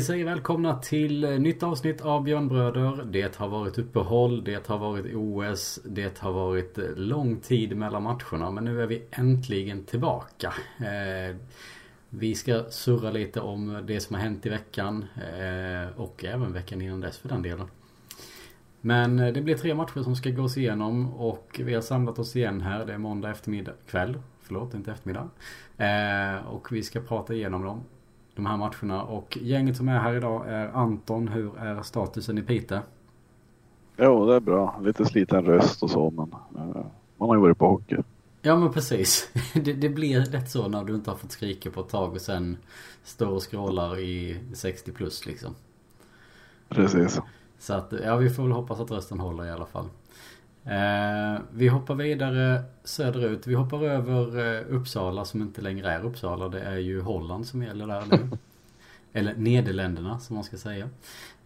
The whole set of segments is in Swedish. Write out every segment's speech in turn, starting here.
Vi säger välkomna till eh, nytt avsnitt av Björnbröder. Det har varit uppehåll, det har varit OS, det har varit eh, lång tid mellan matcherna. Men nu är vi äntligen tillbaka. Eh, vi ska surra lite om det som har hänt i veckan och även veckan innan dess för den delen. Men det blir tre matcher som ska gås igenom och vi har samlat oss igen här. Det är måndag eftermiddag, kväll. Förlåt, inte eftermiddag. och vi ska prata igenom dem de här matcherna. Och gänget som är här idag är Anton. Hur är statusen i Pite? Jo, det är bra. Lite sliten röst och så, men uh, man har ju varit på hockey. Ja, men precis. Det, det, blir rätt så när du inte har fått skrika på ett tag och sen står och scrollar i 60 plus liksom. Precis. Så att, ja, vi får väl hoppas att rösten håller i alla fall. Eh, vi hoppar vidare söderut. Vi hoppar över eh, Uppsala som inte längre är Uppsala. Det är ju Holland som gäller där nu. Eller Nederländerna som man ska säga.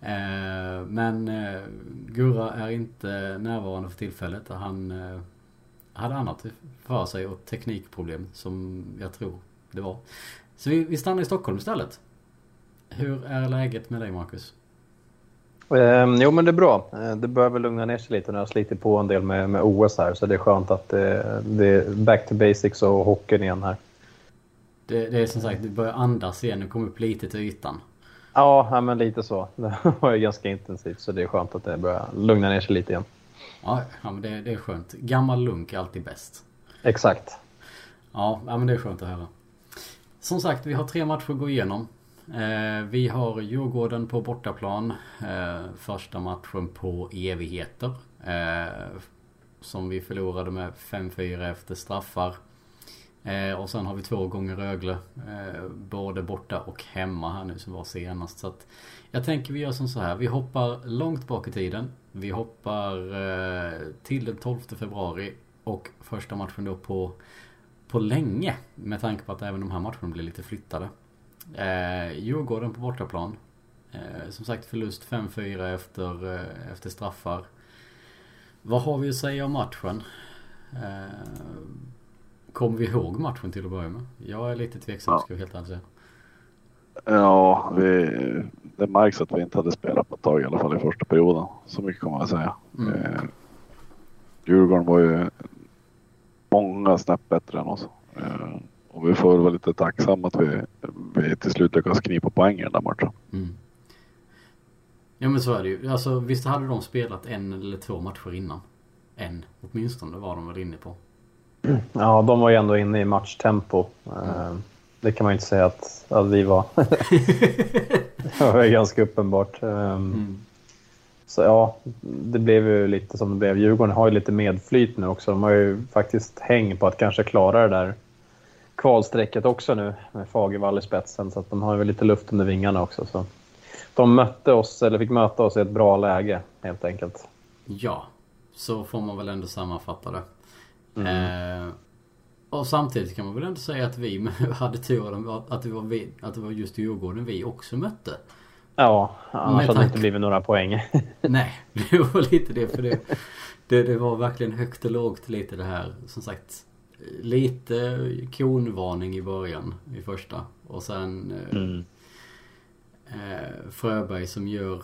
Eh, men Gurra är inte närvarande för tillfället. Han hade annat för sig och teknikproblem som jag tror det var. Så vi, vi stannar i Stockholm istället. Hur är läget med dig Marcus? Eh, jo, men det är bra. Eh, det börjar väl lugna ner sig lite när jag sliter på en del med, med OS här. Så det är skönt att det, det är back to basics och hockeyn igen här. Det, det är som sagt, det börjar andas igen. Du kommer upp lite till ytan. Ja, men lite så. Det var ju ganska intensivt så det är skönt att det börjar lugna ner sig lite igen. Ja, ja men det, det är skönt. Gammal lunk är alltid bäst. Exakt. Ja, ja, men det är skönt att höra. Som sagt, vi har tre matcher att gå igenom. Eh, vi har Djurgården på bortaplan. Eh, första matchen på evigheter. Eh, som vi förlorade med 5-4 efter straffar. Eh, och sen har vi två gånger Rögle. Eh, både borta och hemma här nu som var senast. Så att jag tänker vi gör som så här. Vi hoppar långt bak i tiden. Vi hoppar eh, till den 12 februari. Och första matchen då på, på länge. Med tanke på att även de här matcherna blir lite flyttade. Eh, Djurgården på bortaplan. Eh, som sagt förlust 5-4 efter, eh, efter straffar. Vad har vi att säga om matchen? Eh, kommer vi ihåg matchen till att börja med? Jag är lite tveksam ja. ska jag helt ärligt säga. Ja, vi, det märks att vi inte hade spelat på ett tag i alla fall i första perioden. Så mycket kommer jag säga. Mm. Eh, Djurgården var ju många snäpp bättre än oss. Eh, och vi får vara lite tacksamma att vi, vi till slut lyckas knipa poäng i den där matchen. Mm. Ja men så är det ju. Alltså visst hade de spelat en eller två matcher innan? En åtminstone var de väl inne på. Ja, de var ju ändå inne i matchtempo. Mm. Det kan man ju inte säga att, att vi var. det var ganska uppenbart. Ehm, mm. Så ja, det blev ju lite som det blev. Djurgården har ju lite medflyt nu också. De har ju faktiskt häng på att kanske klara det där kvalstrecket också nu med Fagervall i spetsen så att de har väl lite luft under vingarna också. Så. De mötte oss, eller fick möta oss i ett bra läge helt enkelt. Ja, så får man väl ändå sammanfatta det. Mm. Eh, och samtidigt kan man väl ändå säga att vi hade turen att det var, vi, att det var just Djurgården vi också mötte. Ja, annars hade det inte blivit några poäng. Nej, det var lite det. För det, det, det var verkligen högt och lågt lite det här. Som sagt, lite konvarning i början i första. Och sen eh, mm. eh, Fröberg som gör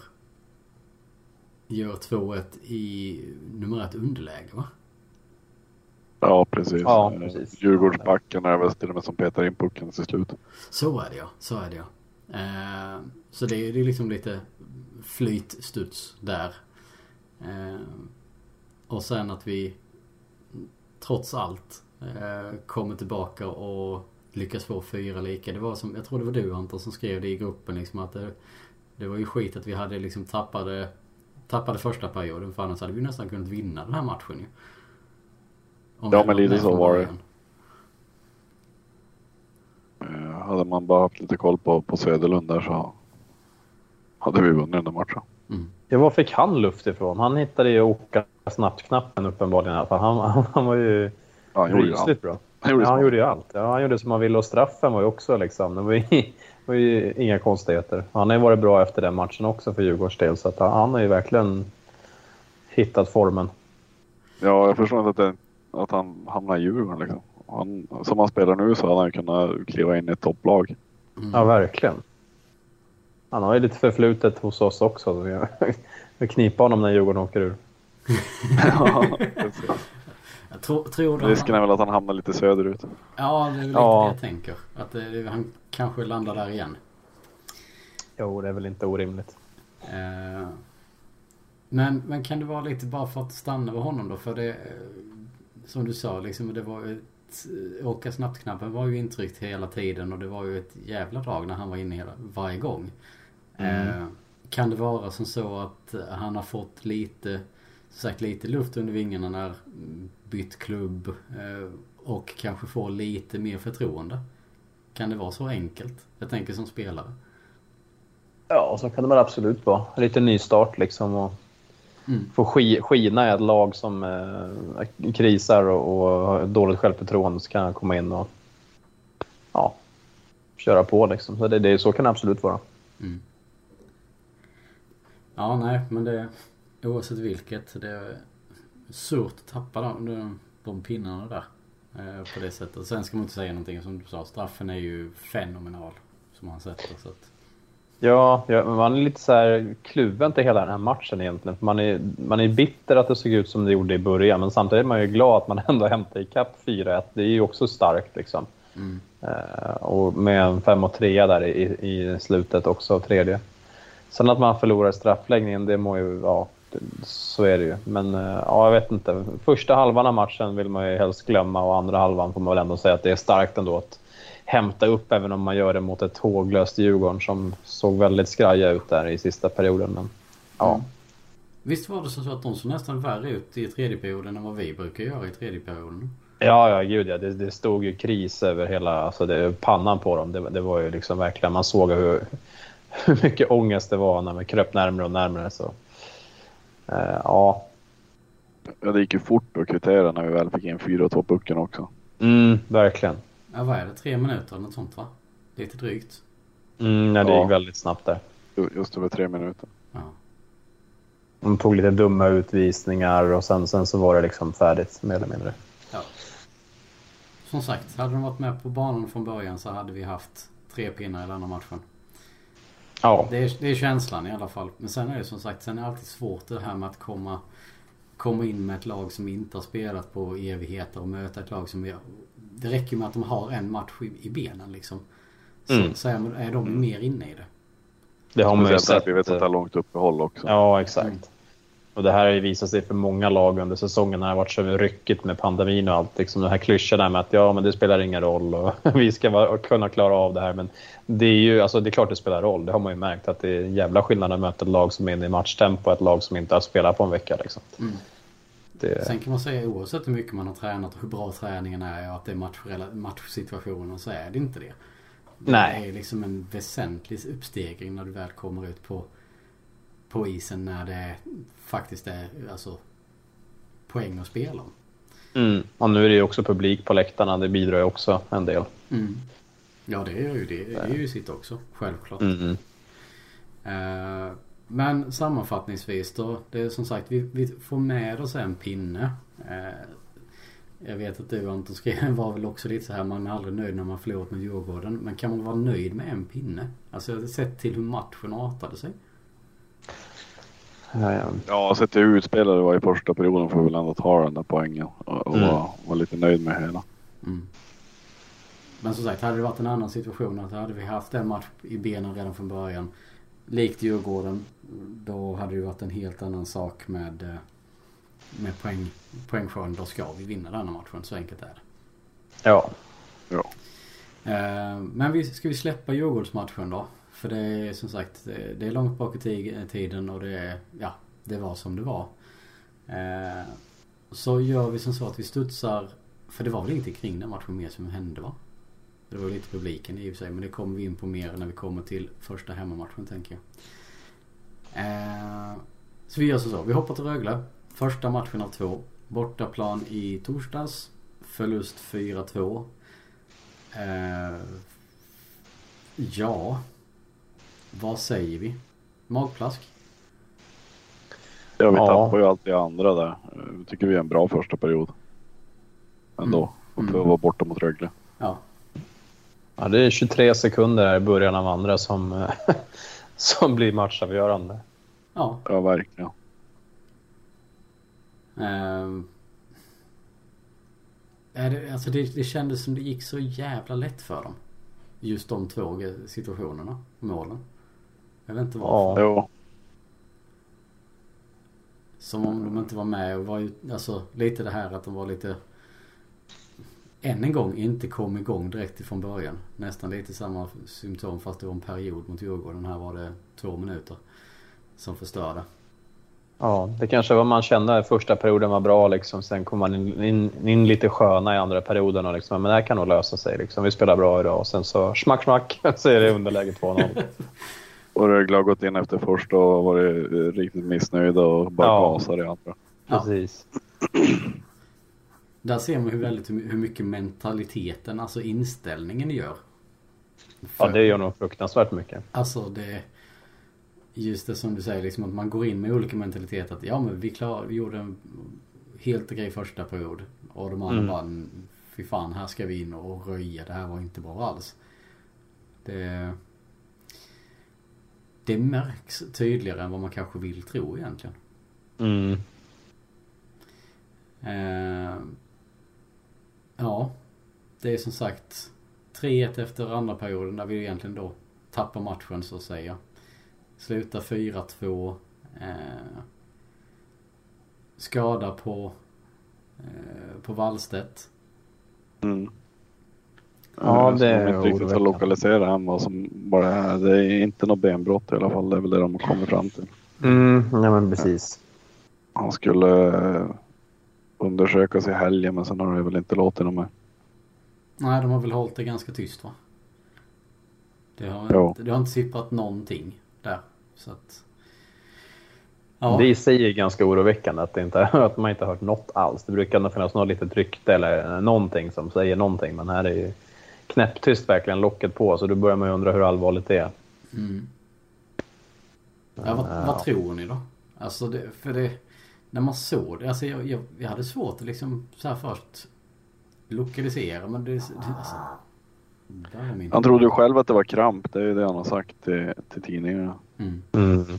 gör 2-1 i numerärt underläge va? Ja precis. Ja, precis. Djurgårdsbacken är väl till och med som petar in pucken till slut. Så är det ja. Så är det ja. Eh, så det är, det är liksom lite flytstuds där. Eh, och sen att vi trots allt Eh, kommer tillbaka och lyckas få fyra lika. Det var som, jag tror det var du Anton som skrev det i gruppen liksom att det, det var ju skit att vi hade liksom tappade, tappade första perioden för annars hade vi nästan kunnat vinna den här matchen ju. Om ja men lite så var det. Uh, hade man bara haft lite koll på, på Söderlund där så hade vi vunnit den där matchen. Mm. Ja, var fick han luft ifrån? Han hittade ju åka snabbt-knappen uppenbarligen. Han, han, han var ju Ja, han gjorde allt. bra. Han gjorde, ja, han gjorde ju allt. Ja, han gjorde som han ville och straffen var ju också liksom. Det var ju, var ju inga konstigheter. Han har ju varit bra efter den matchen också för Djurgårdens del så att han har ju verkligen hittat formen. Ja, jag förstår inte att, det, att han hamnar i Djurgården liksom. Han, som han spelar nu så hade han kunnat kliva in i ett topplag. Mm. Ja, verkligen. Han har ju lite förflutet hos oss också. Vi vi knipa honom när Djurgården åker ur. ja, precis. Jag tror, tror Risken är väl att han hamnar lite söderut. Ja, det är väl lite Ja. det jag tänker. Att det, han kanske landar där igen. Jo, det är väl inte orimligt. Eh, men, men kan det vara lite bara för att stanna vid honom då? För det, eh, som du sa, liksom, det var ett, åka snabbt-knappen var ju intryckt hela tiden och det var ju ett jävla drag när han var inne hela, varje gång. Eh, kan det vara som så att han har fått lite, sagt lite luft under vingarna när mm, bytt klubb eh, och kanske får lite mer förtroende? Kan det vara så enkelt? Jag tänker som spelare. Ja, så kan det väl absolut vara. Lite nystart liksom. Och Mm. få ski, skina i ett lag som eh, krisar och, och har dåligt självförtroende så kan han komma in och ja, köra på. Liksom. Så, det, det, så kan det absolut vara. Mm. Ja, nej, men det... Oavsett vilket. Det är surt att tappa de, de, pinnarna där. Eh, på det sättet. Sen ska man inte säga någonting som du sa. Straffen är ju fenomenal. Som han sätter. Så att, Ja, ja, man är lite så här kluven till hela den här matchen egentligen. Man är, man är bitter att det såg ut som det gjorde i början, men samtidigt är man ju glad att man ändå hämtar ikapp 4-1. Det är ju också starkt liksom. mm. Eh, och med en 5 och 3 där i, i slutet också, tredje. Sen att man förlorar straffläggningen, det må ju, ja, så är det ju. Men eh, ja, jag vet inte. Första halvan av matchen vill man ju helst glömma och andra halvan får man väl ändå säga att det är starkt ändå att hämta upp även om man gör det mot ett håglöst Djurgården som såg väldigt skraja ut där i sista perioden. Men, ja. Mm. Visst var det så att de såg nästan värre ut i tredje perioden än vad vi brukar göra i tredje perioden? Ja, ja, gud ja. Det, det stod ju kris över hela alltså det, pannan på dem. Det, det var ju liksom verkligen, man såg hur, hur mycket ångest det var när man kröp närmare och närmare. Så. Eh, ja, Ja, det gick ju fort att kvittera när vi väl fick in 4-2 pucken också. mm, verkligen. Ja, vad är det? Tre minuter eller något sånt va? Lite drygt. Mm, nej, det Ja. gick väldigt snabbt där. Ju- Just över tre minuter. Ja. De tog lite dumma utvisningar och sen, sen så var det liksom färdigt mer eller mindre. ja. Som sagt, hade de varit med på banan från början så hade vi haft tre pinnar i denna matchen. Ja, Det är, det är känslan i alla fall. Men sen är det som sagt, sen är det alltid svårt det här med att komma, komma in med ett lag som inte har spelat på evigheter och möta ett lag som vi, Det räcker med att de har en match i, i benen liksom. Så, Mm. så är, är de ju mer inne i det. det har man ju sett. vi vet att det är långt uppehåll också. Ja, exakt. Mm. Och det här har ju visat sig för många lag under säsongen när det har varit så ryckigt med pandemin och allt. Liksom den här klyschan där med att ja, men det spelar ingen roll och vi ska vara, kunna klara av det här. Men det är ju, alltså det är klart det spelar roll. Det har man ju märkt att det är en jävla skillnad att möta ett lag som är inne i matchtempo och ett lag som inte har spelat på en vecka. Liksom. Mm. Det, Sen kan man säga oavsett hur mycket man har tränat och hur bra träningen är och att det är match, matchsituationen så är det inte det. Nej. Det är liksom en väsentlig uppstegring när du väl kommer ut på, på isen när det faktiskt är alltså, poäng att spela om. mm. Och nu är det ju också publik på läktarna. Det bidrar ju också en del. Mm. Ja det gör ju det. Det är ju sitt också. Självklart. Mm. Eh, men sammanfattningsvis då. Det är som sagt vi, vi får med oss en pinne. Eh, jag vet att du Anton skrev var väl också lite så här man är aldrig nöjd när man förlorat med Djurgården. Men kan man vara nöjd med en pinne? Alltså sett till hur matchen artade sig. Ja, ja. Ja, sett till hur utspelade var i första perioden får vi väl ändå ta den där poängen och, och Mm. vara vara lite nöjd med hela. Mm. Men som sagt, hade det varit en annan situation att hade vi haft en match i benen redan från början. Likt Djurgården. Då hade det varit en helt annan sak med, eh, med poäng, poängskörden. Då ska vi vinna denna matchen. Så enkelt är det. ja. Ja. Eh, Men vi, ska vi släppa Djurgårdsmatchen då? För det är som sagt, det är långt bak i tiden och det är, ja, det var som det var. Eh, Så gör vi som så att vi studsar, för det var väl ingenting kring den matchen mer som hände va? Det var lite publiken i och för sig, men det kommer vi in på mer när vi kommer till första hemmamatchen tänker jag. Eh, Så vi gör så så, vi hoppar till Rögle. Första matchen av två. Bortaplan i torsdags. Förlust 4-2. Eh, ja. Vad säger vi? Magplask? Ja, vi Ja. tappar ju alltid andra där. Jag tycker vi är en bra första period. Ändå. Mm. Och mm. vara borta mot Rögle. Ja. Ja, det är 23 sekunder här i början av andra som, som blir matchavgörande. Ja. Ja, verkligen. Ehm. Är det, alltså det, det kändes som det gick så jävla lätt för dem. Just de två situationerna, målen. Jag vet inte varför. Ja. Som om de inte var med och var ju, alltså lite det här att de var lite än en gång inte kom igång direkt ifrån början. Nästan lite samma symptom fast det var en period mot Djurgården. Här var det två minuter som förstörde. Ja, det kanske var man kände att första perioden var bra. Liksom. Sen kom man in, in, in lite sköna i andra perioden. Och liksom, men det här kan nog lösa sig. Liksom. Vi spelar bra idag. Och sen så smack, smack så är det underläge 2-0. och Rögle har gått in efter först och varit eh, riktigt missnöjda och bara Ja. gasar i andra. Ja. Precis. Där ser man hur, väldigt, hur mycket mentaliteten, alltså inställningen gör. Ja, För- det gör nog fruktansvärt mycket. Alltså det... Just det som du säger, liksom att man går in med olika mentalitet. Att ja men vi klar, vi gjorde en helt okej första period. Och de andra Mm. bara, fy fan här ska vi in och röja. Det här var inte bra alls. Det... Det märks tydligare än vad man kanske vill tro egentligen. Mm. Eh, ja, det är som sagt 3-1 efter andra perioden där vi egentligen då tappar matchen så att säga. Slutar 4-2. Eh, skada på, eh, på Wallstedt. Mm. Ja, det är inte riktigt har oroväckande. lokaliserat än vad som bara är. Det är inte något benbrott i alla fall. Det är väl det de har kommit fram till. Mm, ja, men precis. Han skulle eh, undersökas i helgen men sen har det väl inte låtit något med. Nej, de har väl hållit det ganska tyst va? Det har, Jo. inte, det har inte sipprat någonting där. Så att... Ja. Det i sig är ganska oroväckande att, det inte, att man inte har hört något alls. Det brukar finnas något litet rykte eller någonting som säger någonting. Men här är ju knäpptyst verkligen, locket på. Så då börjar man ju undra hur allvarligt det är. Mm. Ja, vad, vad tror ni då? Alltså det, för det, när man såg det, alltså jag, jag, jag hade svårt att liksom så här först lokalisera men det, det alltså, där är min... Han trodde ju själv att det var kramp. Det är ju det han har sagt till, till tidningarna. Mm. Mm.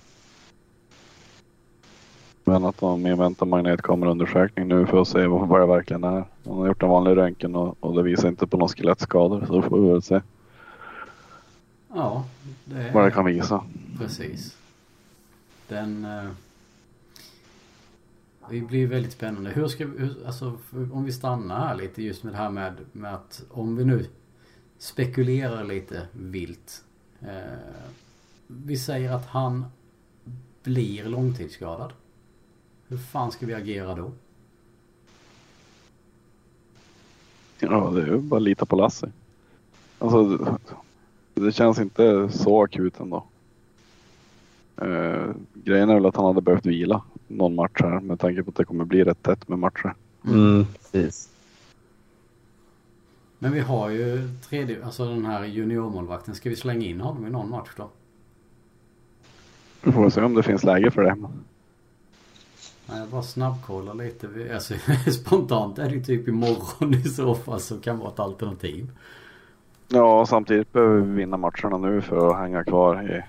Men att de inväntar magnetkameraundersökning nu för att se vad, det verkligen är. Han har gjort en vanlig röntgen och, och det visar inte på några skelettskador. Så då får vi väl se Ja, det vad det är kan visa. precis. Den... Eh, det blir väldigt spännande. Hur ska vi, hur, alltså om vi stannar här lite just med det här med, med att om vi nu spekulerar lite vilt. Eh, vi säger att han blir långtidsskadad. Hur fan ska vi agera då? Ja, det är ju bara att lita på Lasse. Alltså, det- känns inte så akut ändå. Uh, grejen är väl att han hade behövt vila någon match här med tanke på att det kommer bli rätt tätt med matcher. Mm, precis. Men vi har ju tredje, alltså den här juniormålvakten. Ska vi slänga in honom i någon match då? Vi får se om det finns läge för det. Jag bara snabbkollar lite. Alltså, spontant är det typ imorgon i så fall som kan vara ett alternativ. Ja, samtidigt behöver vi vinna matcherna nu för att hänga kvar i,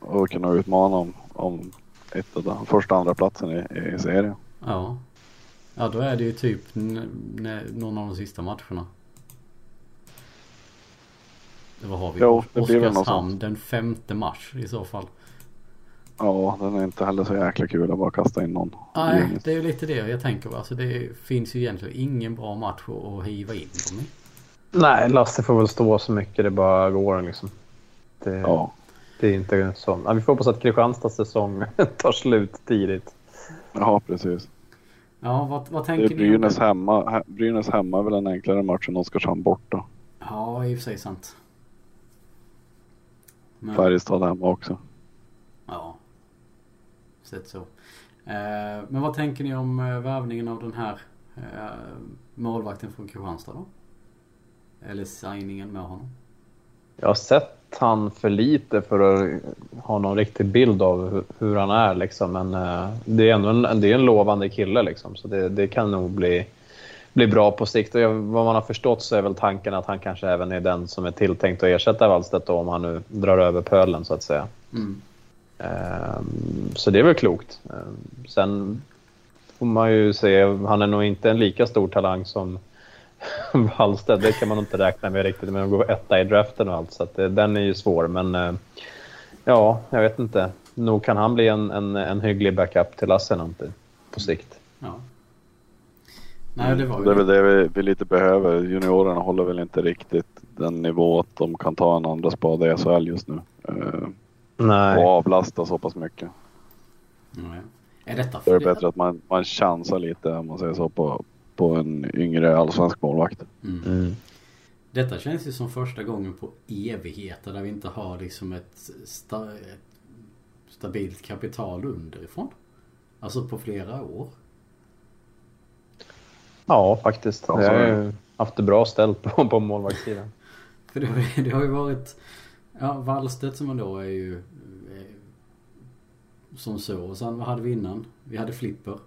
och kunna utmana om, om ett av de första och andra platsen i, i serien. Ja. Ja, då är det ju typ någon av de sista matcherna. Vad har vi? Jo, det Oskarshamn den femte mars i så fall. Ja, den är inte heller så jäkla kul att bara kasta in någon. Nej, det är ju lite det jag tänker på. Alltså det finns ju egentligen ingen bra match att att hiva in dem i. Nej, Lasse får väl stå så mycket det bara går. Liksom. Det, Ja, det är inte så. Ja, vi får hoppas att Kristianstads säsong tar slut tidigt. ja precis. Ja, vad, vad Det tänker är ni? om Brynäs det? hemma. He- Brynäs hemma är väl en enklare match än Oskarshamn borta. Ja, i och för sig sant. Men, Färjestad hemma också. Ja. Sett så. Eh, men vad tänker ni om eh, värvningen av den här eh, målvakten från Kristianstad då? Eller signingen med honom? Jag har sett han för lite för att ha någon riktig bild av hur, han är. Liksom. Men det är ändå en, det är en lovande kille. Liksom. Så det, det kan nog bli, bli bra på sikt. Och vad man har förstått så är väl tanken att han kanske även är den som är tilltänkt att ersätta Wallstedt om han nu drar över pölen så att säga. Mm. Ehm, så det är väl klokt. Ehm, sen får man ju se, han är nog inte en lika stor talang som Wallstedt. Det kan man inte räkna med riktigt, men att gå etta i draften och allt. Så att, den är ju svår, men eh, ja, jag vet inte. Nog kan han bli en, en, en hygglig backup till Lassinantti på sikt. Ja. Nej, det, var det är väl det vi, vi, lite behöver. Juniorerna håller väl inte riktigt den nivå att de kan ta en andra spade i SHL just nu. Nej. Och avlasta så pass mycket. Nej. Är detta det är bättre att man, man chansar lite om man säger så på, på en yngre allsvensk målvakt. Mm. Mm. Detta känns ju som första gången på evigheter där vi inte har liksom ett, sta, ett stabilt kapital underifrån. Alltså på flera år. Ja, faktiskt. Vi har ju haft det bra ställt på, på målvaktssidan. För det har, det har ju varit... Ja, Wallstedt som då är ju... Eh, som så. Och sen vad hade vi innan? Vi hade Flipper.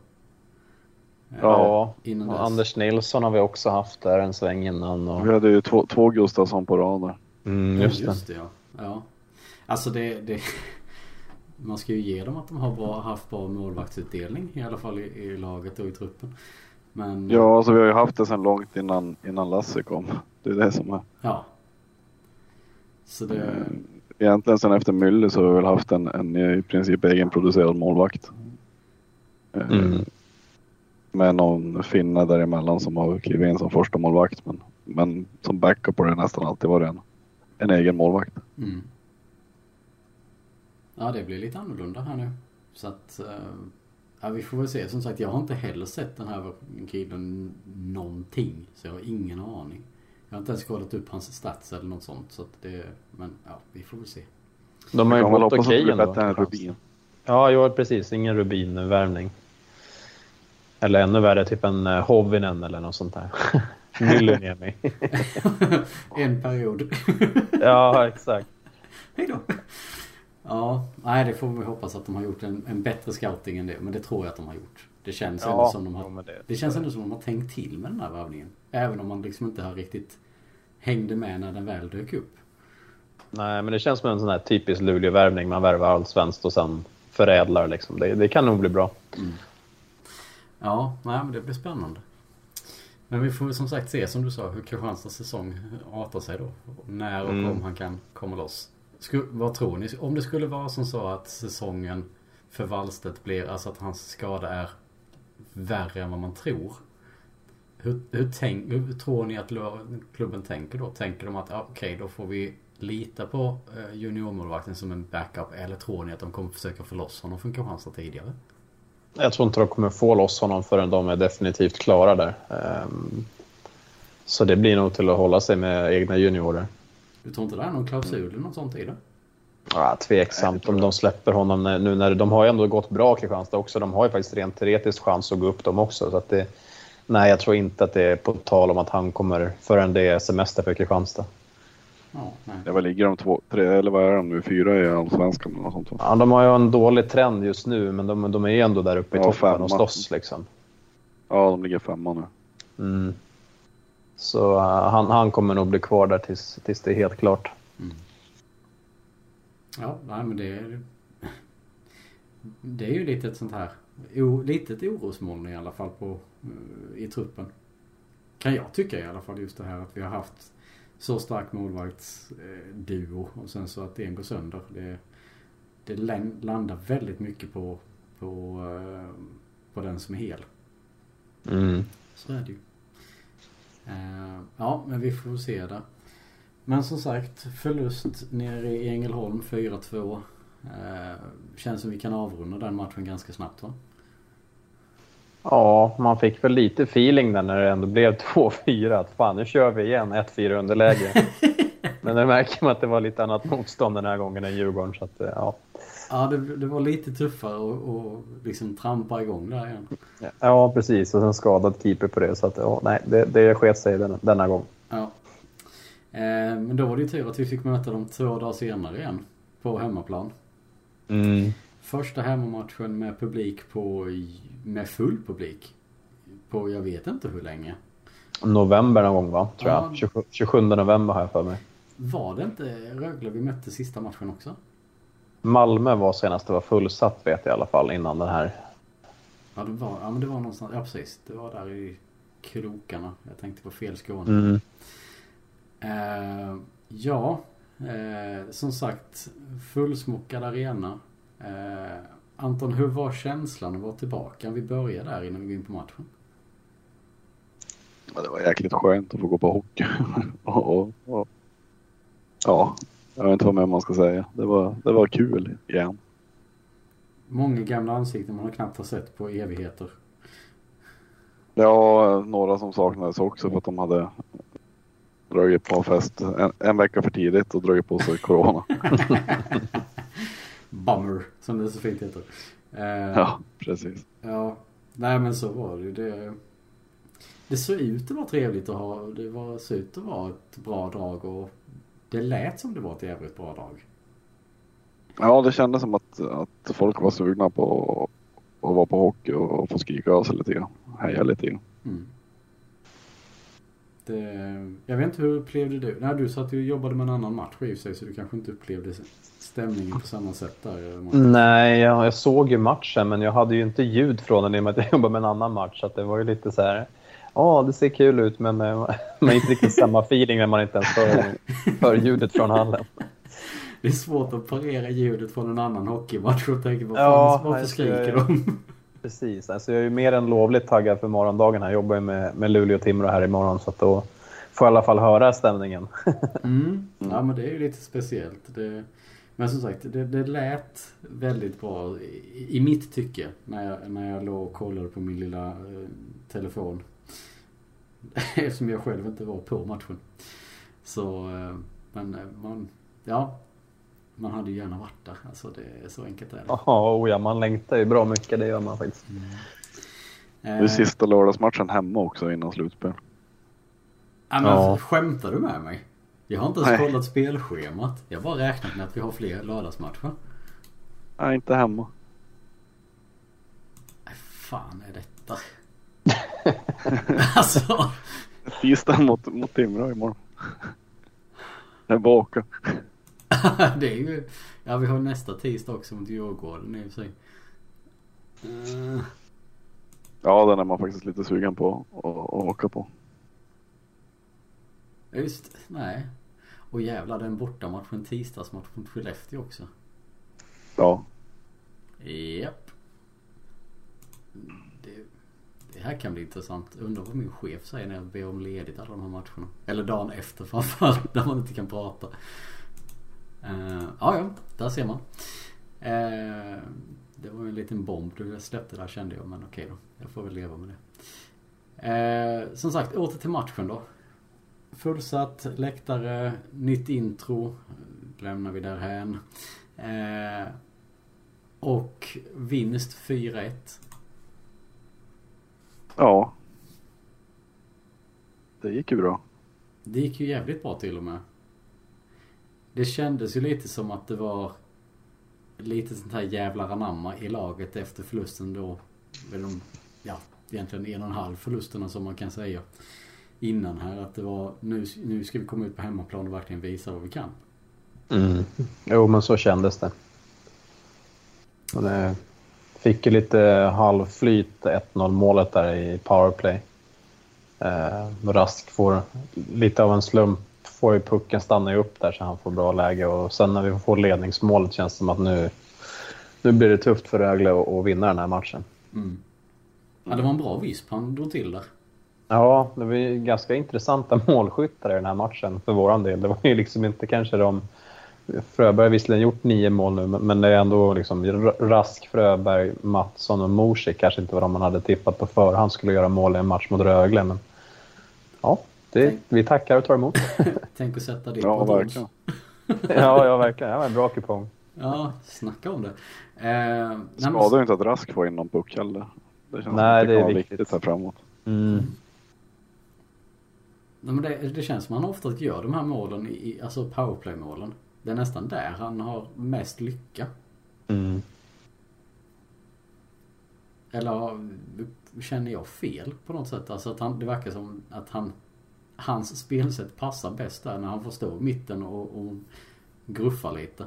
Ja, innan och Anders Nilsson har vi också haft där en sväng innan. Och... Vi hade ju två, två Gustafsson på rad mm, just, just det. ja. ja. Alltså det, det... Man ska ju ge dem att de har bra, haft bra målvaktsutdelning i alla fall i, i laget och i truppen. Men... Ja, alltså vi har ju haft det sedan långt innan, innan Lasse kom. Det är det som är. Ja. Så det... Eh, egentligen sen efter Müller så har vi väl haft en, en i princip egenproducerad målvakt. Eh, mm. Med någon finne däremellan som har klivit in som första målvakt men, men som backup på det nästan alltid varit en, en egen målvakt. Mm. Ja, det blir lite annorlunda här nu. Så att, uh, ja, vi får väl se. Som sagt, jag har inte heller sett den här killen någonting. Så jag har ingen aning. Jag har inte ens kollat upp hans stats eller något sånt. Så att det, men ja, vi får väl se. De har ju gått okej ändå. Bättre än Rubin. Ja, precis. Ingen Rubin-värvning. Eller ännu värre, typ en uh, Hovinen eller något sånt där. Myllyniemi. en period. ja, exakt. Hej då. Ja, nej det får vi hoppas att de har gjort en, en bättre scouting än det. Men det tror jag att de har gjort. Det känns ja, ändå som de har, det, det känns ändå som de har tänkt till med den här värvningen. Även om man liksom inte har riktigt hängde med när den väl dök upp. Nej, men det känns som en sån här typisk Luleå-värvning. Man värvar allsvenskt och sen förädlar liksom. Det, det kan nog bli bra. Mm. Ja, nej, men det blir spännande. Men vi får som sagt se som du sa hur Kristianstads säsong artar sig då. När och mm. om han kan komma loss. Sku, vad tror ni? Om det skulle vara som så att säsongen för Wallstedt blir, alltså att hans skada är värre än vad man tror. Hur, hur, tänk, hur tror ni att klubben tänker då? Tänker de att okej, okay, då får vi lita på eh, juniormålvakten som en backup eller tror ni att de kommer försöka få loss honom från Kristianstad tidigare? Jag tror inte de kommer få loss honom förrän de är definitivt klara där. Um, så det blir nog till att hålla sig med egna juniorer. Du tror inte det är någon klausul eller något sånt i det? Ja, tveksamt om de släpper honom nu när de har ju ändå gått bra Kristianstad också. De har ju faktiskt rent teoretiskt chans att gå upp dem också. Så att det, nej, jag tror inte att det är på tal om att han kommer förrän det är semester för Kristianstad. Ja, nej. vad ligger de två, tre, eller vad är de nu, fyra i Allsvenskan eller något sånt? Ja, de har ju en dålig trend just nu, men de, de är ju ändå där uppe i ja, toppen femma. och slåss liksom. Ja, de ligger femma nu. Mm. Så uh, han, han kommer nog bli kvar där tills, tills det är helt klart. Ja, nej men det är... Det är ju lite ett sånt här... O, litet orosmoln i alla fall på, uh, i truppen. Kan jag tycka i alla fall just det här att vi har haft så stark målvaktsduo uh, och sen så att en går sönder. Det, det landar väldigt mycket på, på, uh, på den som är hel. Mm. Så är det ju. Ja, men vi får se där. Men som sagt, förlust nere i Ängelholm 4-2. Eh, känns som vi kan avrunda den matchen ganska snabbt va? Ja, man fick väl lite feeling där när det ändå blev 2-4. Att fan, nu kör vi igen 1-4 underläge. Men det märker man att det var lite annat motstånd den här gången än Djurgården. Så att, eh, ja. Ja, det, det var lite tuffare att liksom trampa igång där igen. Ja, precis. Och sen skadad keeper på det. Så att, ja, nej, det, det sket sig denna, denna gång. Ja. Eh, men då var det ju tur att vi fick möta dem två dagar senare igen. På hemmaplan. Mm. Första hemmamatchen med publik på, med full publik. På jag vet inte hur länge. November någon gång va? Tror ja. jag. 27, november har jag för mig. Var det inte Rögle vi mötte sista matchen också? Malmö var senast det var fullsatt vet jag i alla fall innan den här. Ja, det var, ja men det var någonstans, ja precis. Det var där i krokarna. Jag tänkte på fel Skåne. Mm. Eh, ja, eh, som sagt fullsmockad arena. Eh, Anton, hur var känslan att vara tillbaka? Vi börjar där innan vi går in på matchen. Ja, det var jäkligt skönt att få gå på hockey. och, och, och, ja, jag vet inte vad mer man ska säga. Det var, det var kul igen. Många gamla ansikten man har knappt har sett på evigheter. Ja, några som saknades också för att de hade dragit på fest en, en vecka för tidigt och dragit på sig corona. Bummer, som det så fint heter. Eh, ja, precis. Ja, nej men så var det ju. Det, det såg ut att vara trevligt att ha. Det var, såg ut att vara ett bra drag och det lät som det var ett jävligt bra drag. Ja, det kändes som att, att folk var sugna på att vara på hockey och, och få skrika av sig lite grann. Heja lite grann. Mm. Det, jag vet inte hur upplevde du? Nej, du satt ju och jobbade med en ann annan match i sig så du kanske inte upplevde stämningen på samma sätt där. Nej, jag, jag såg ju matchen men jag hade ju inte ljud från den i och med att jag jobbade med en annan match. Så det var ju lite så här. Ja, det ser kul ut men man har inte riktigt samma feeling när man inte ens hör, hör ljudet från hallen. Det är svårt att parera ljudet från en annan hockeymatch och tänka vad ja, varför skriker de? Precis, alltså jag är ju mer än lovligt taggad för morgondagen. Jag jobbar ju med, med Luleå och Timrå här imorgon så att då får jag i alla fall höra stämningen. mm. Ja men det är ju lite speciellt. Det, men som sagt, det, det lät väldigt bra i, i mitt tycke när jag, när jag låg och kollade på min lilla eh, telefon. Eftersom jag själv inte var på matchen. Så, eh, men eh, man, ja. Man hade ju gärna varit där. Alltså det är så enkelt är det. Ja, oh ja, man längtar ju bra mycket. Det gör man faktiskt. Mm. Det är sista lördagsmatchen hemma också innan slutspel. Ja, men ja. skämtar du med mig? Jag har inte ens Nej. kollat spelschemat. Jag har bara räknat med att vi har fler lördagsmatcher. Nej, inte hemma. Nej, fan är detta? alltså. Tisdag mot, mot Timrå imorgon. Jag är baka. det är ju... Ja, vi har nästa tisdag också mot Djurgården i och för sig. Uh... Ja, den är man faktiskt lite sugen på att åka på. Just nej. Och jävlar den bortamatch, en tisdagsmatch mot Skellefteå också. Ja. Japp. Det, det, här kan bli intressant. Undrar vad min chef säger när jag ber om ledigt alla de här matcherna. Eller dagen efter framförallt, när man inte kan prata. Uh, ja, ja, där ser man. Uh, det var en liten bomb du släppte där kände jag, men okej då. Jag får väl leva med det. Uh, som sagt, åter till matchen då. Fullsatt läktare, nytt intro. Lämnar vi därhän. Eh, och vinst 4-1. Ja. Det gick ju bra. Det gick ju jävligt bra till och med. Det kändes ju lite som att det var lite sånt här jävla anamma i laget efter förlusten då. Med de, ja, egentligen en och en halv förlusterna som man kan säga innan här att det var nu, nu ska vi komma ut på hemmaplan och verkligen visa vad vi kan. Mm. Jo, men så kändes det. Och det fick ju lite halvflyt 1-0 målet där i powerplay. Eh, Rask får lite av en slump, får ju pucken stanna upp där så han får bra läge och sen när vi får ledningsmålet känns det som att nu, nu blir det tufft för Rögle att vinna den här matchen. Mm. Ja, det var en bra visp han drog till där. Ja, det var ju ganska intressanta målskyttar i den här matchen för våran del. Det var ju liksom inte kanske de... Fröberg har visserligen gjort nio mål nu, men det är ändå liksom Rask, Fröberg, Mattsson och Morsik kanske inte var de man hade tippat på förhand skulle göra mål i en match mot Rögle. Men ja, det, vi tackar och tar emot. Tänk att sätta det ja, på verkligen. ja, ja, verkligen. Ja, en bra kupong. Ja, snacka om det. Eh, Skadar ju inte att Rask får in någon puck heller. Det känns Nej, det, det är viktigt. viktigt här framåt. Mm. Nej, men det, det känns som att han ofta gör de här målen, i, alltså powerplay-målen. Det är nästan där han har mest lycka. Mm. Eller känner jag fel på något sätt? Alltså att han, det verkar som att han, hans spelsätt passar bäst där när han får stå i mitten och, och gruffa lite.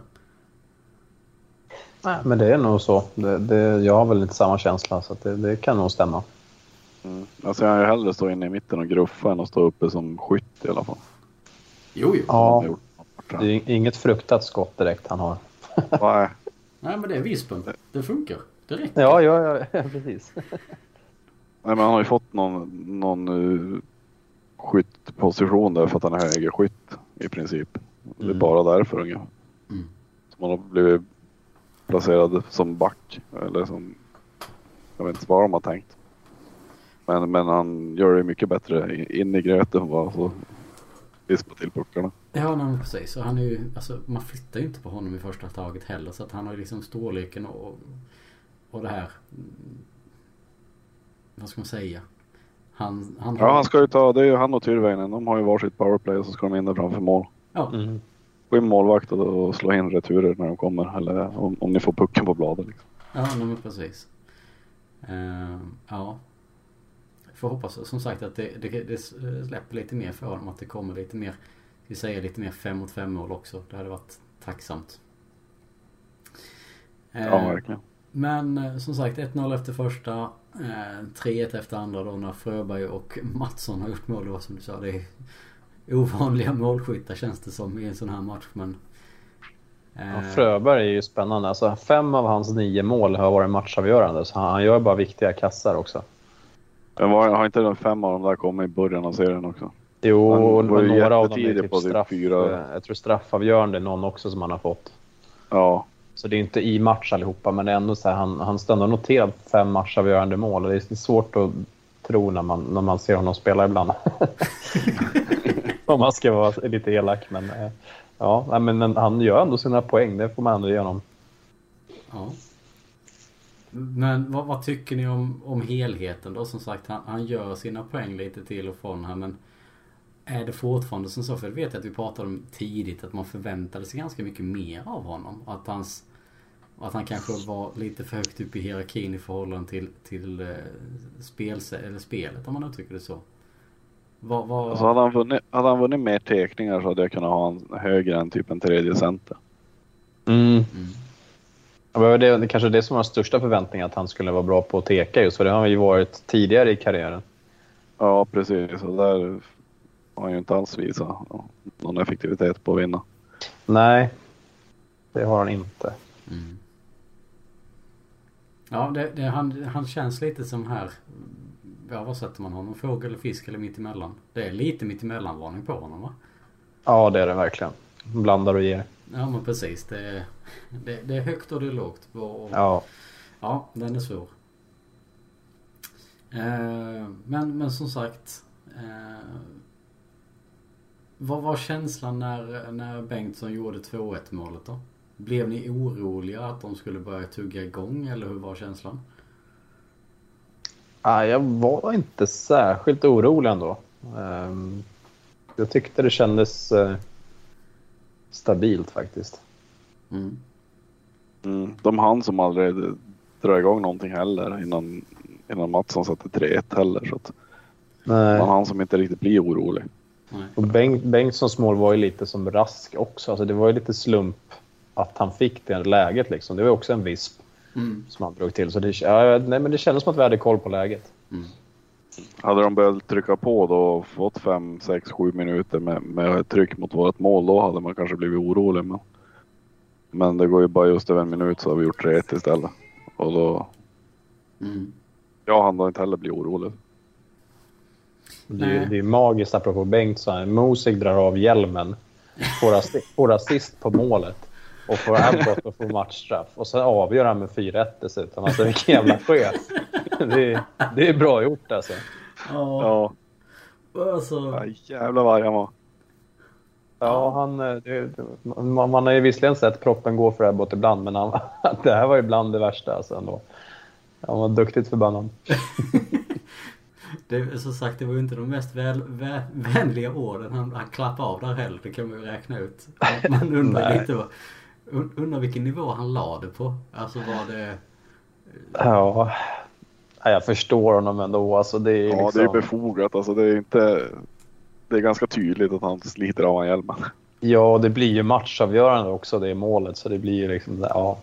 Nej, men det är nog så. Det, det, jag har väl inte samma känsla, så det, det, kan nog stämma. Mm. Alltså jag hellre stå inne i mitten och gruffa än att stå uppe som skytt i alla fall. Jo, jo. Ja, det är inget fruktat skott direkt han har. Nej. Nej, men det är vispen. Det funkar. Det räcker. Ja, ja, ja precis. Nej, men han har ju fått någon, någon uh, skyttposition där för att han är högerskytt i princip. Det är Mm. bara därför ungefär. Mm. Som han har blivit placerad som back. Eller som... Jag vet inte vad de har tänkt. Men, men han gör det mycket bättre in i gröten vad så vispa till puckarna. Ja, nej, precis. Och han är ju, alltså, man flyttar ju inte på honom i första taget heller. Så att han har ju liksom storleken och, och det här. mm, Vad ska man säga? Han, han har... Ja, han ska ju ta, det är ju han och Tyrväinen. De har ju varsitt powerplay och så ska de in där framför mål. Ja, Mm. Gå in målvakt och, slå in returer när de kommer. Eller om, om ni får pucken på bladet. Liksom. ja men precis. Uh, ja. Får hoppas som sagt att det, det, det släpper lite mer för honom. Att det kommer lite mer, vi säga lite mer fem mot fem mål också. Det hade varit tacksamt. Ja, Eh, verkligen. Men eh, som sagt 1-0 efter första. Eh, 3-1 efter andra då när Fröberg och Mattsson har gjort mål. Det var som du sa. Det är ovanliga målskyttar känns det som i en sån här match. Men, eh, Ja, Fröberg är ju spännande. Alltså, fem av hans nio mål har varit matchavgörande, så han, gör bara viktiga kassar också. Men var, har inte de fem av dem där kommit i början av serien också? Jo, och några av dem är typ på typ straff, fyra. eh, jag tror straffavgörande någon också som han har fått. Ja, så det är inte i match allihopa, men det är ändå så här, han, han står ändå noterat fem matchavgörande mål. och Det är svårt att tro när man, när man ser honom spela ibland. Om man ska vara lite elak, men eh, ja, men han gör ändå sina poäng. Det får man ändå ge honom. Ja. Men vad, vad tycker ni om, om helheten då? Som sagt, han, han gör sina poäng lite till och från här men är det fortfarande som så? För det vet jag att vi pratade om tidigt att man förväntade sig ganska mycket mer av honom. Att, hans, att han kanske var lite för högt upp i hierarkin i förhållande till, till eh, spel, eller spelet om man uttrycker det så. Vad, vad... alltså hade han, vunnit, hade han vunnit mer tekningar så hade jag kunnat ha en högre än typ en tredje center. Mm. Mm. Ja, Det, det kanske är det som var största förväntningen, att han skulle vara bra på att teka just, för det har han ju varit tidigare i karriären. Ja, precis. Och där har han ju inte alls visat någon effektivitet på att vinna. Nej, det har han inte. Mm. Ja, det, det, han, han känns lite som här. Ja, vad sätter man honom? Fågel eller fisk eller mittemellan? Det är lite mittemellan-varning på honom va? Ja, det är det verkligen. Blandar och ger. Ja, men precis. Det, är- det, det är högt och det är lågt. Och, Ja. Ja, den är svår. Eh, men, men som sagt. Eh, vad var känslan när, när Bengtsson gjorde 2-1 målet då? Blev ni oroliga att de skulle börja tugga igång eller hur var känslan? Ah, jag var inte särskilt orolig ändå. Ehm, jag tyckte det kändes eh, stabilt faktiskt. Mm. Mm. De hann som aldrig dra igång någonting heller innan, innan Mattsson satte 3-1 heller. Så att Nej. man hann som inte riktigt bli orolig. Nej. Och Bengt, Bengtssons mål var ju lite som Rask också. Alltså det var ju lite slump att han fick det läget. Liksom. Det var också en visp Mm. som han drog till. Så det, ja, nej, men det kändes som att vi hade koll på läget. Mm. Hade de börjat trycka på då och fått 5, 6, 7 minuter med, med tryck mot vårt mål då hade man kanske blivit orolig. Men, men det går ju bara just över en minut så har vi gjort 3-1 istället. Och då, Mm. jag hann då inte heller bli orolig. Det är, ju- det är magiskt apropå Bengtsson. Mosig drar av hjälmen, får, assi, får assist på målet och får Abbott och får matchstraff. Och sen avgör han med 4-1 dessutom. Alltså vilken jävla chef. Det, är- det är bra gjort alltså. Ja, Ja, alltså. ja jävlar vad arg han var. Ja, han, eh, det, man, man har ju visserligen sett proppen gå för Abbott ibland, men han, det här var ibland det värsta alltså ändå. Han var duktigt förbannad. Det, som sagt, det var ju inte de mest väl, vä, vänliga orden han, han klappade av där heller. Det kan man ju räkna ut. Man undrar lite vad, un- undrar vilken nivå han la det på. Alltså var det... Ja, ja, jag förstår honom ändå. Alltså, det är Ja, liksom... det är befogat. Alltså, det är inte... Det är ganska tydligt att han sliter av han hjälmen. Ja, det blir ju matchavgörande också det målet så det blir ju liksom, ja.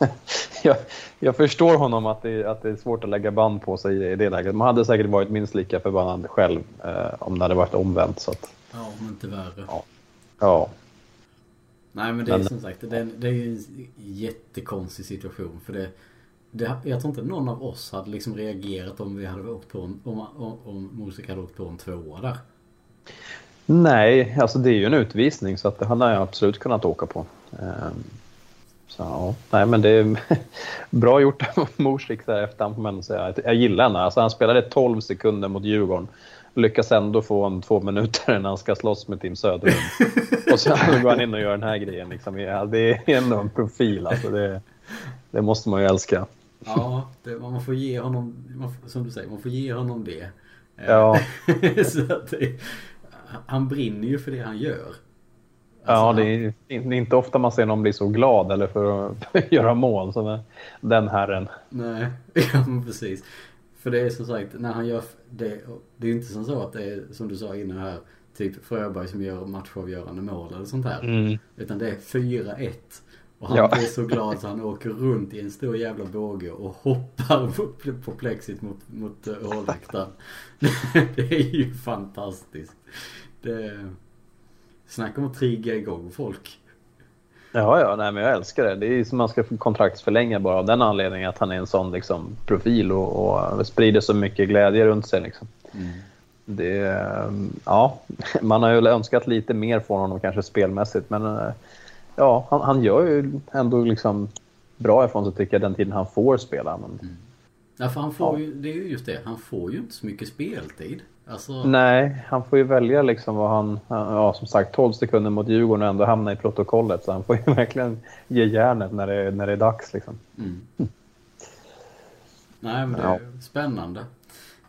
jag, jag förstår honom att det, att det är svårt att lägga band på sig i det läget. Man hade säkert varit minst lika förbannad själv eh, om det hade varit omvänt. Så att, ja, om inte värre. Ja. ja. Nej, men det är men, som sagt, det är, det är en jättekonstig situation. För det, det, jag tror inte någon av oss hade liksom reagerat om vi hade åkt på en, om, om, om Mosek hade åkt på en tvåa där. Nej, alltså det är ju en utvisning så att det hade jag absolut kunnat åka på. Ehm, så ja, nej men det är bra gjort av Morsik där efterhand får man säga. Jag gillar henne. Alltså han spelade 12 sekunder mot Djurgården. Lyckas ändå få en två minuter när han ska slåss med Tim Söderlund. och sen går han in och gör den här grejen. Liksom. Ja, det är ändå en profil alltså. Det, det måste man ju älska. Ja, det, man får ge honom, som du säger, man får ge honom det. Ja. så att det, han brinner ju för det han gör. Alltså, ja, det är, det är, inte ofta man ser någon bli så glad eller för att göra mål som den herren. Nej, ja men precis. För det är som sagt, när han gör det, det är inte som så att det är som du sa innan här, typ Fröberg som gör matchavgörande mål eller sånt här. Mm. Utan det är 4-1. Och han ja. blir så glad så han åker runt i en stor jävla båge och hoppar på plexit mot, mot uh, hålläktaren. det är ju fantastiskt. Det... Snacka om att trigga igång folk. Ja, ja, nej, men jag älskar det. Det är som man ska kontraktsförlänga bara av den anledningen att han är en sån liksom, profil och, och sprider så mycket glädje runt sig. Liksom. Mm. Det, ja, man har ju önskat lite mer från honom kanske spelmässigt, men eh, ja, han, han gör ju ändå liksom bra ifrån sig tycker jag den tiden han får spela. Men... Mm. Ja, för han får ja. ju, det är ju just det, han får ju inte så mycket speltid. Alltså... Nej, han får ju välja liksom vad han... Ja, som sagt 12 sekunder mot Djurgården och ändå hamna i protokollet. Så han får ju verkligen ge järnet när det, när det är dags liksom. Mm. Nej, men det är ja. spännande.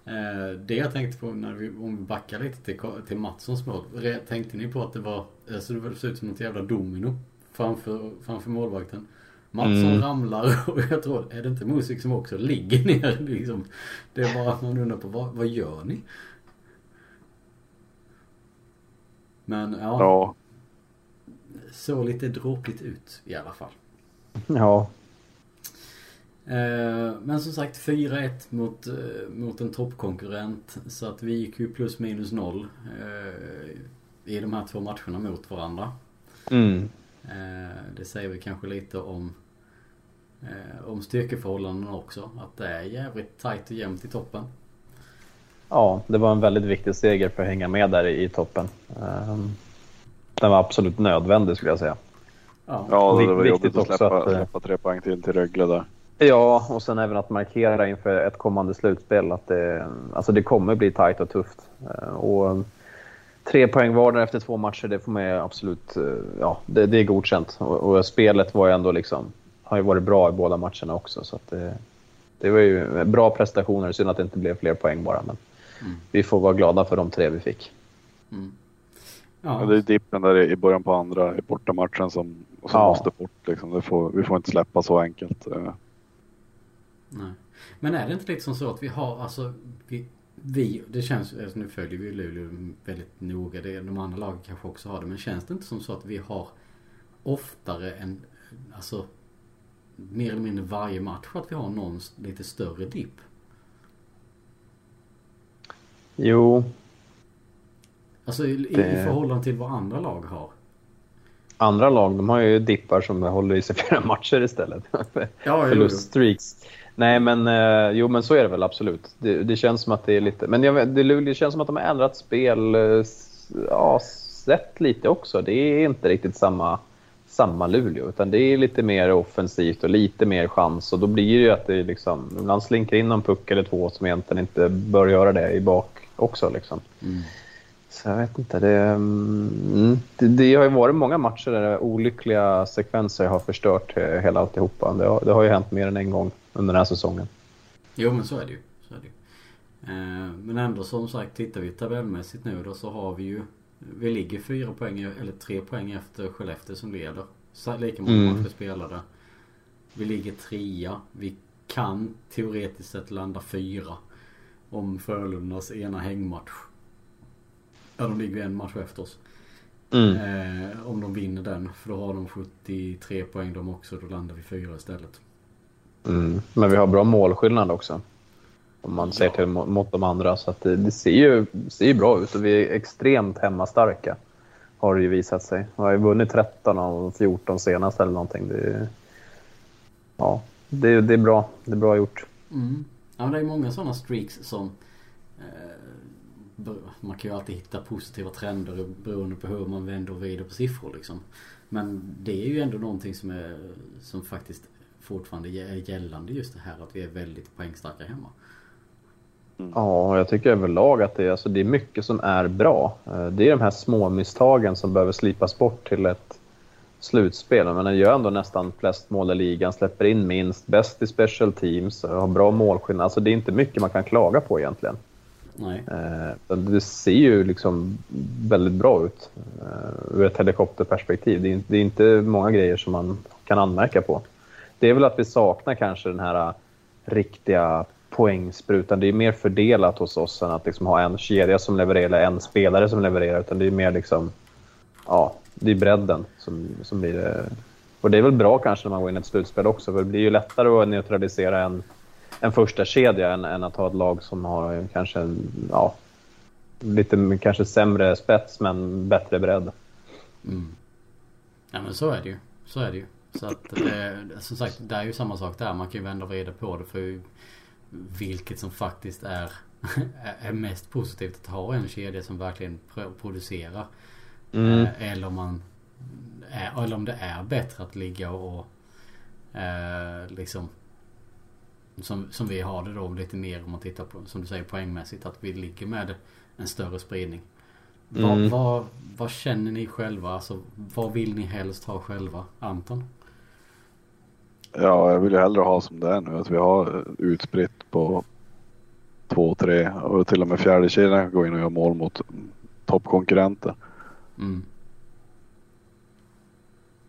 Eh, det jag tänkte på när vi, om vi backar lite till, till Mattssons mål. Tänkte ni på att det var, alltså det såg ut som något jävla domino framför, framför målvakten. Mattsson mm. ramlar och jag tror, är det inte musik som också ligger ner liksom? Det är bara att man undrar på vad, vad gör ni? Men ja. ja. Såg lite dråpligt ut i alla fall. Ja. Eh, men som sagt 4-1 mot, eh, mot en toppkonkurrent. Så att vi gick ju plus minus noll eh, i de här två matcherna mot varandra. Mm. Det säger vi kanske lite om om styrkeförhållandena också. Att det är jävligt tajt och jämnt i toppen. Ja, det var en väldigt viktig seger för att hänga med där i, toppen. Ehm, den var absolut nödvändig skulle jag säga. Ja, ja det var jobbigt att släppa, att släppa tre poäng till till Rögle där. Ja, och sen även att markera inför ett kommande slutspel att det, alltså det kommer bli tajt och tufft. Ehm, och tre poäng var efter två matcher, det får man absolut... Eh, ja, det, det är godkänt. Och, och, spelet var ju ändå liksom... Har ju varit bra i båda matcherna också, så att det, det var ju bra prestationer. Synd att det inte blev fler poäng bara. Men Mm. Vi får vara glada för de tre vi fick. Mm. Ja. ja. det är dippen där i början på andra i bortamatchen som, som ja. måste bort. Liksom. Får, vi får inte släppa så enkelt. Eh. Nej. Men är det inte lite som så att vi har, alltså vi, vi det känns, alltså nu följer vi Luleå väldigt noga. Det, de andra lagen kanske också har det. Men känns det inte som så att vi har oftare än, alltså mer eller mindre varje match att vi har någon lite större dipp? Jo. Alltså i, det... i förhållande till vad andra lag har. Andra lag, de har ju dippar som håller i sig flera matcher istället. Ja, Förluststreaks. Nej, men eh, jo, men så är det väl absolut. Det, det känns som att det är lite... Men jag, det, det känns som att de har ändrat spel, eh, ja, sätt lite också. Det är inte riktigt samma, samma Luleå, utan det är lite mer offensivt och lite mer chans. Och då blir det ju att det liksom, ibland slinker in någon puck eller två som egentligen inte bör göra det i bak också. Liksom. Mm. Så jag vet inte. Det, mm, det, det, har ju varit många matcher där olyckliga sekvenser har förstört hela alltihopa. Det har, det har ju hänt mer än en gång under den här säsongen. Jo men så är det ju. Så är det ju. Eh, men ändå som sagt, tittar vi tabellmässigt nu då så har vi ju Vi ligger fyra poäng, eller tre poäng efter Skellefteå som leder. Lika många mm. matcher spelade. Vi ligger trea. Vi kan teoretiskt sett landa fyra om Frölundas ena hängmatch. Ja, de ligger en match efter oss. Mm. Eh, om de vinner den. För då har de 73 poäng de också. Då landar vi fyra istället. Mm. Men vi har bra målskillnad också. Om man ser till mot de andra. Så det, det, ser, ju, ser ju bra ut och vi är extremt hemmastarka. Har det ju visat sig. Vi har ju vunnit 13 av 14 senast eller någonting. Det, ja, det, det, är bra. Det är bra gjort. Mm. Ja, det är många sådana streaks som eh, man kan ju alltid hitta positiva trender beroende på hur man vänder och vrider på siffror liksom. Men det är ju ändå någonting som är som faktiskt fortfarande är gällande just det här att vi är väldigt poängstarka hemma. Mm. Ja, jag tycker överlag att det är, alltså, det är mycket som är bra. Eh, det är de här små misstagen som behöver slipas bort till ett slutspel. Men den gör ändå nästan flest mål i ligan, släpper in minst, bäst i special teams, har bra målskillnad. Alltså det är inte mycket man kan klaga på egentligen. Nej. Eh, det ser ju liksom väldigt bra ut eh, ur ett helikopterperspektiv. Det är inte många grejer som man kan anmärka på. Det är väl att vi saknar kanske den här riktiga poängsprutan. Det är mer fördelat hos oss än att liksom ha en kedja som levererar, en spelare som levererar. Utan det är mer liksom, ja, det är bredden som, som blir det. Och det är väl bra kanske när man går in i ett slutspel också, för det blir ju lättare att neutralisera en, en första kedja än, än att ha ett lag som har kanske en, ja, lite kanske sämre spets men bättre bredd. Mm. Ja men så är det ju. Så är det ju. Så att det, som sagt, det är ju samma sak där. Man kan ju vända och vrida på det för vilket som faktiskt är, är mest positivt att ha en kedja som verkligen producerar. Mm. Eh, eller om man eller om det är bättre att ligga och eh, liksom som, som vi har det då lite mer om man tittar på som du säger poängmässigt att vi ligger med en större spridning. Mm. Vad, vad, vad, känner ni själva? Alltså, vad vill ni helst ha själva? Anton? Ja, jag vill ju hellre ha som det är nu. Att vi har utspritt på två, tre och till och med fjärde kedjan kan gå in och göra mål mot toppkonkurrenter. Mm.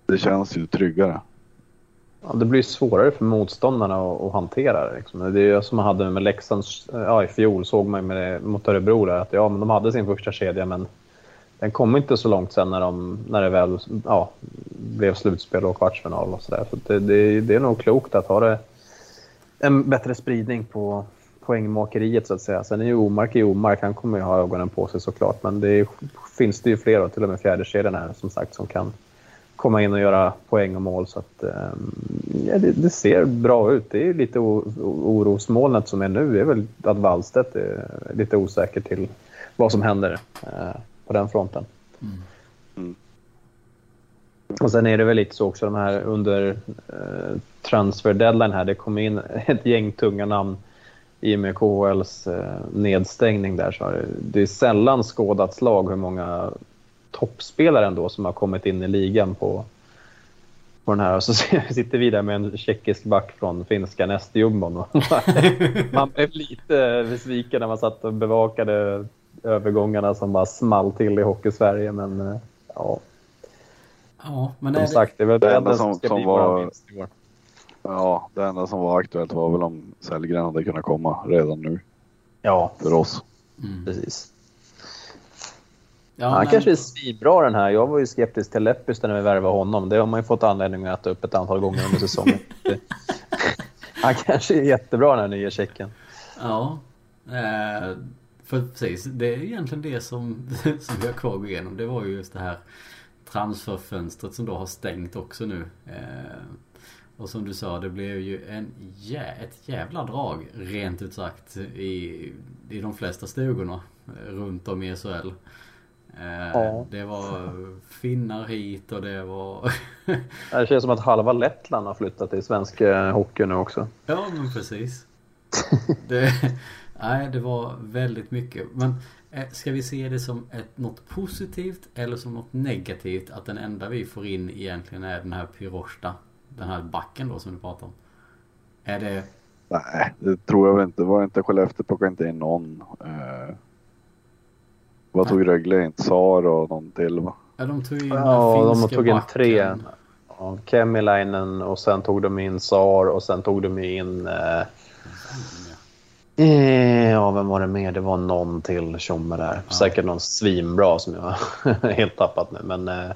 Det känns ju tryggare. Ja, det blir svårare för motståndarna att, att hantera det. Liksom. Det är som man hade med Leksand ja, i fjol, såg man med, mot Örebro där, att ja, men de hade sin första kedja men den kom inte så långt sen när, de, när det väl ja, blev slutspel och kvartsfinal och sådär. Så, det, det, det, är nog klokt att ha det, en bättre spridning på poängmakeriet så att säga. Sen är ju Omark i Omark, han kommer ju ha ögonen på sig såklart. Men det är, finns det ju fler, och till och med fjärdekedjan här som sagt, som kan komma in och göra poäng och mål. Så att, ehm, ja, det, det, ser bra ut. Det är lite orosmolnet som är nu. Det är väl att Wallstedt är lite osäker till vad som händer. Eh, på den fronten. Mm. Mm. Och sen är det väl lite så också de här under eh, transfer deadline här. Det kom in ett gäng tunga namn i och med KHLs eh, nedstängning där. Så det, det är sällan skådat slag hur många toppspelare ändå som har kommit in i ligan på, på den här. Och så sitter vi där med en tjeckisk back från finska nästjumbon. man blev lite besviken när man satt och bevakade övergångarna som bara small till i Hockey-Sverige. Men eh, ja. Ja, men som det... sagt, det är väl det enda som, som, som var... Ja, det enda som var aktuellt var väl om Sellgren hade kunnat komma redan nu. Ja. För oss. Mm. Precis. Ja, han men... kanske är svinbra den här. Jag var ju skeptisk till Leppis när vi värvade honom. Det har man ju fått anledning att äta upp ett antal gånger under säsongen. han kanske är jättebra den här nya checken. Ja. Eh, för precis, det är egentligen det som, som vi har kvar att gå igenom. Det var ju just det här transferfönstret som då har stängt också nu. Eh, och som du sa, det blev ju en jä ett jävla drag rent ut sagt i, i de flesta stugorna runt om i SHL. Eh, ja. Det var finnar hit och det var... det känns som att halva Lettland har flyttat till svensk eh, hockey nu också. Ja men precis. Det, Nej, det var väldigt mycket. Men eh, ska vi se det som ett, något positivt eller som något negativt? Att den enda vi får in egentligen är den här Pyrosta. Den här backen då som du pratar om. Är det... Nej, det tror jag väl inte. Var inte Skellefteå plockade inte in någon. Eh... Vad tog Rögle in? Sar och någon till va? Ja, de tog in Ja, de tog in tre. Ja, Kemilainen och sen tog de in Sar och sen tog de in eh, Eh, ja, vem var det mer? Det var någon till tjomme där. Ja. Säkert någon svinbra som jag helt tappat nu. Men eh,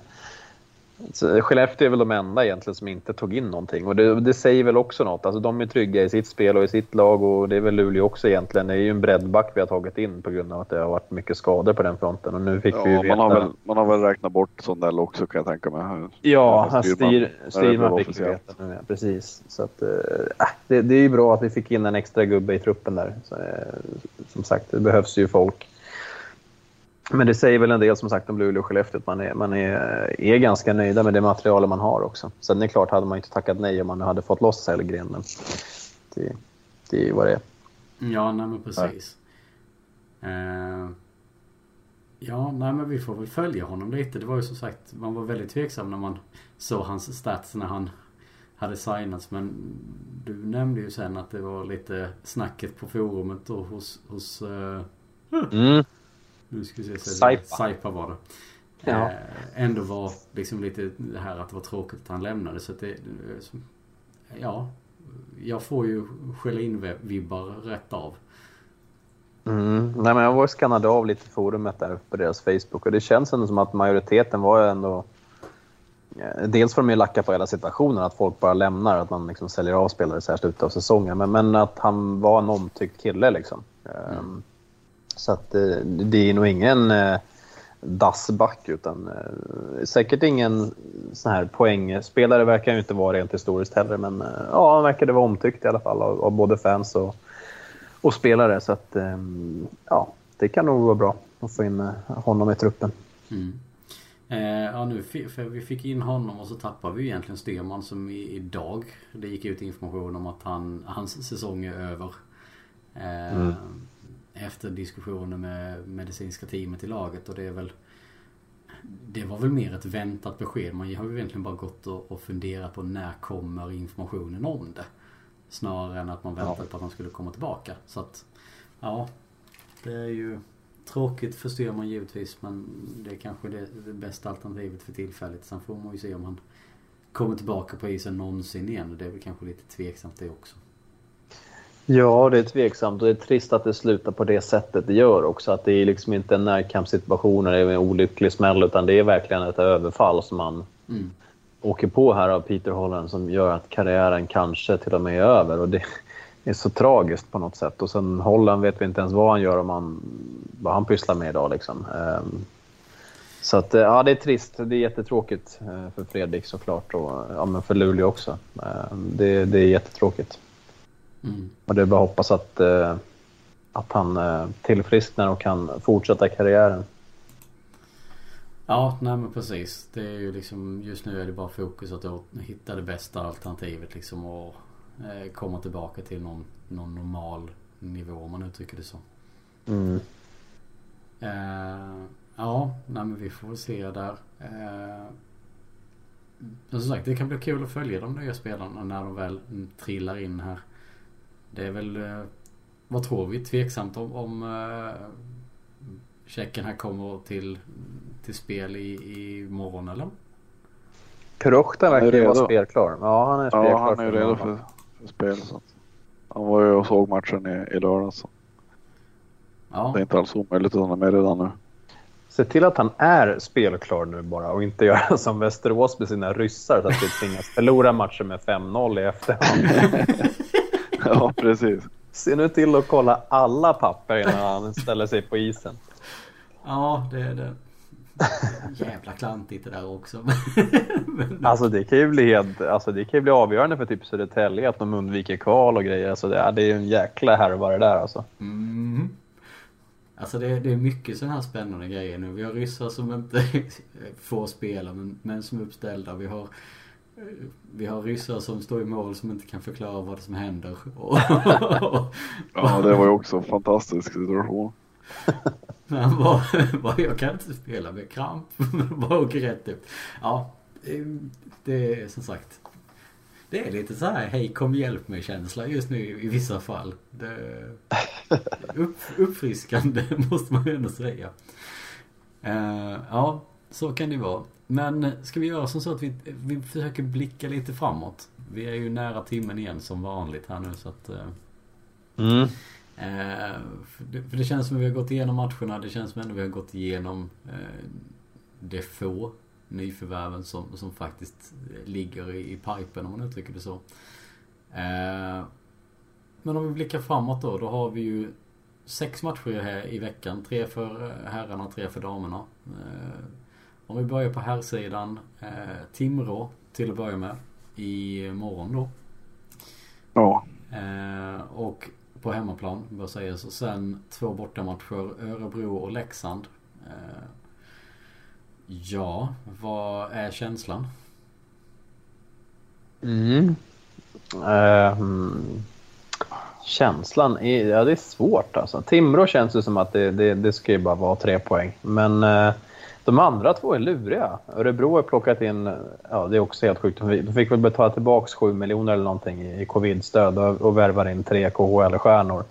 så Skellefteå är väl de enda egentligen som inte tog in någonting. Och det, det säger väl också något. Alltså, de är trygga i sitt spel och i sitt lag och det är väl Luleå också egentligen. Det är ju en breddback vi har tagit in på grund av att det har varit mycket skador på den fronten. Och nu fick vi ju Ja, veta... man, har väl, man har väl räknat bort Sondell också kan jag tänka mig. Ja, Ja, Styrman, fick vi veta nu, ja, precis. Så att, äh, det, det är ju bra att vi fick in en extra gubbe i truppen där. Så, äh, som sagt, det behövs ju folk. Men det säger väl en del som sagt om Luleå och Skellefteå att man är, man är, är ganska nöjda med det material man har också. Sen är det klart hade man inte tackat nej om man hade fått loss Sellgren. Men det, det är ju vad det är. Ja, nej men precis. Eh, ja, nej men vi får väl följa honom lite. Det var ju som sagt, man var väldigt tveksam när man såg hans stats när han hade signats. Men du nämnde ju sen att det var lite snacket på forumet och hos, hos eh, Mm. Nu ska vi se. så- Saipa. Saipa var det. Ja. Eh, ändå var liksom lite det här att det var tråkigt att han lämnade. Så att det, ja, jag får ju skälla in vibbar rätt av. Mm. Nej, men jag var och skannade av lite forumet där på deras Facebook och det känns ändå som att majoriteten var ju ändå... eh, Dels får de ju lacka på hela situationen, att folk bara lämnar, att man liksom säljer av spelare så här i slutet av säsongen. Men, men att han var en omtyckt kille liksom. Ehm, Så att eh, det är nog ingen eh, dassback utan eh, säkert ingen sån här poängspelare verkar ju inte vara rent historiskt heller. Men ja, han verkade vara omtyckt i alla fall av, av både fans och, och spelare. Så att ja, det kan nog vara bra att få in honom i truppen. Mm. Eh, ja nu för vi fick in honom och så tappade vi egentligen Styrman som i, idag Det gick ut information om att han, hans säsong är över. Eh, Mm. Efter diskussioner med medicinska teamet i laget och det är väl Det var väl mer ett väntat besked. Man har ju egentligen bara gått och, och funderat på när kommer informationen om det. Snarare än att man väntade på att han skulle komma tillbaka. Så att Ja Det är ju Tråkigt för Styrman givetvis men det är kanske det, det bästa alternativet för tillfället. Sen får man ju se om han kommer tillbaka på isen någonsin igen. Det är väl kanske lite tveksamt det också. Ja, det är tveksamt och det är trist att det slutar på det sättet det gör också. Att det är liksom inte en närkampssituation eller en olycklig smäll utan det är verkligen ett överfall som man Mm. åker på här av Peter Holland som gör att karriären kanske till och med är över. Och det är så tragiskt på något sätt. Och sen Holland vet vi inte ens vad han gör om han, vad han pysslar med idag. Liksom. Ehm, Så att, eh, ja, det är trist. Det är jättetråkigt eh, för Fredrik såklart och ja, men för Luleå också. Ehm, Det, det är jättetråkigt. Mm. Och det är bara att hoppas att, eh, att han eh, tillfrisknar och kan fortsätta karriären. Ja, nej men precis. Det är ju liksom just nu är det bara fokus att hitta det bästa alternativet liksom och eh, komma tillbaka till någon, någon normal nivå om man uttrycker det så. Mm. Eh, ja, nej men vi får väl se där. Eh, men som sagt, det kan bli kul att följa de nya spelarna när de väl trillar in här. Det är väl, eh, vad tror vi? Tveksamt om, om eh, här kommer till, till spel i, i morgon eller? Prochta verkar Han är ju vara spelklar. Ja, han är spelklar. Ja, han är ju redo för, för spel. Så. Han var ju och såg matchen i, i lördags. så Ja, Det är inte alls omöjligt att han är med redan nu. Se till att han är spelklar nu bara och inte göra som Västerås med sina ryssar så att vi tvingas förlora matchen med 5-0 i efterhand. ja, precis. Se nu till att kolla alla papper innan han ställer sig på isen. ja det är det. Jävla klantigt det där också. Men, Alltså det kan ju bli, helt, alltså, det kan ju bli avgörande för typ Södertälje att de undviker kval och grejer. Alltså, det, det är ju en jäkla härva det där alltså. Mm. Alltså det, det är mycket sådana här spännande grejer nu. Vi har ryssar som inte får spela men, men som är uppställda. Vi har, vi har ryssar som står i mål som inte kan förklara vad som händer. Ja, det var ju också en fantastisk situation. Men han bara, jag kan inte spela med kramp. bara åker rätt upp. Ja, det, det är som sagt. Det är lite så här, hej kom hjälp mig känsla just nu i vissa fall. Det, upp, uppfriskande måste man ju ändå säga. Eh, ja, så kan det vara. Men ska vi göra som så att vi, vi försöker blicka lite framåt. Vi är ju nära timmen igen som vanligt här nu så att eh, Mm. Eh, för, det, för det känns som att vi har gått igenom matcherna. Det känns som att vi har gått igenom eh, det få nyförvärven som, som faktiskt ligger i, i pipen om man uttrycker det så. Eh, men om vi blickar framåt då. Då har vi ju sex matcher här i veckan. Tre för herrarna, tre för damerna. Eh, om vi börjar på herrsidan. Eh, Timrå till att börja med. I morgon då. Ja. Eh, och på hemmaplan bör sägas. Och sen två bortamatcher. Örebro och Leksand. Eh, ja, vad är känslan? Mm. Um, känslan är, ja, det är svårt alltså. Timrå känns det som att det, det, det ska ju bara vara tre poäng. Men uh, de andra två är luriga. Örebro har plockat in, ja det är också helt sjukt, de fick väl betala tillbaka 7 miljoner eller någonting i, i covid-stöd och, och värvar in tre KHL-stjärnor.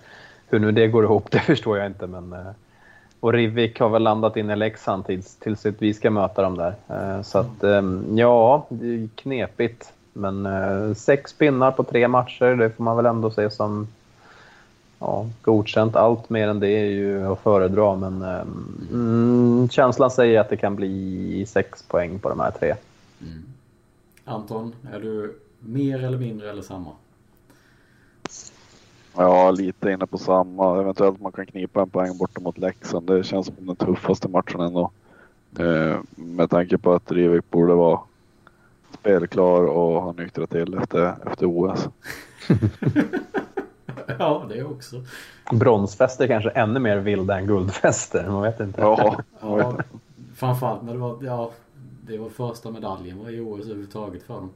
Hur nu det går ihop, det förstår jag inte. Men, eh, och Rivik har väl landat in i Leksand tills, tills vi ska möta dem där. Eh, så att, eh, ja, det är knepigt. Men sex pinnar på tre matcher, det får man väl ändå se som ja, godkänt. Allt mer än det är ju att föredra, men mm, känslan säger att det kan bli sex poäng på de här tre. Mm. Anton, är du mer eller mindre eller samma? Ja, lite inne på samma. Eventuellt man kan knipa en poäng borta mot Leksand. Det känns som den tuffaste matchen ändå. Eh, med tanke på att Rivik borde vara spelklar och ha nyktrat till efter, efter OS. ja, det också. Bronsfester kanske ännu mer vilda än guldfester. Man vet inte. Ja, ja framförallt när det var, ja, det var första medaljen var i OS överhuvudtaget för dem.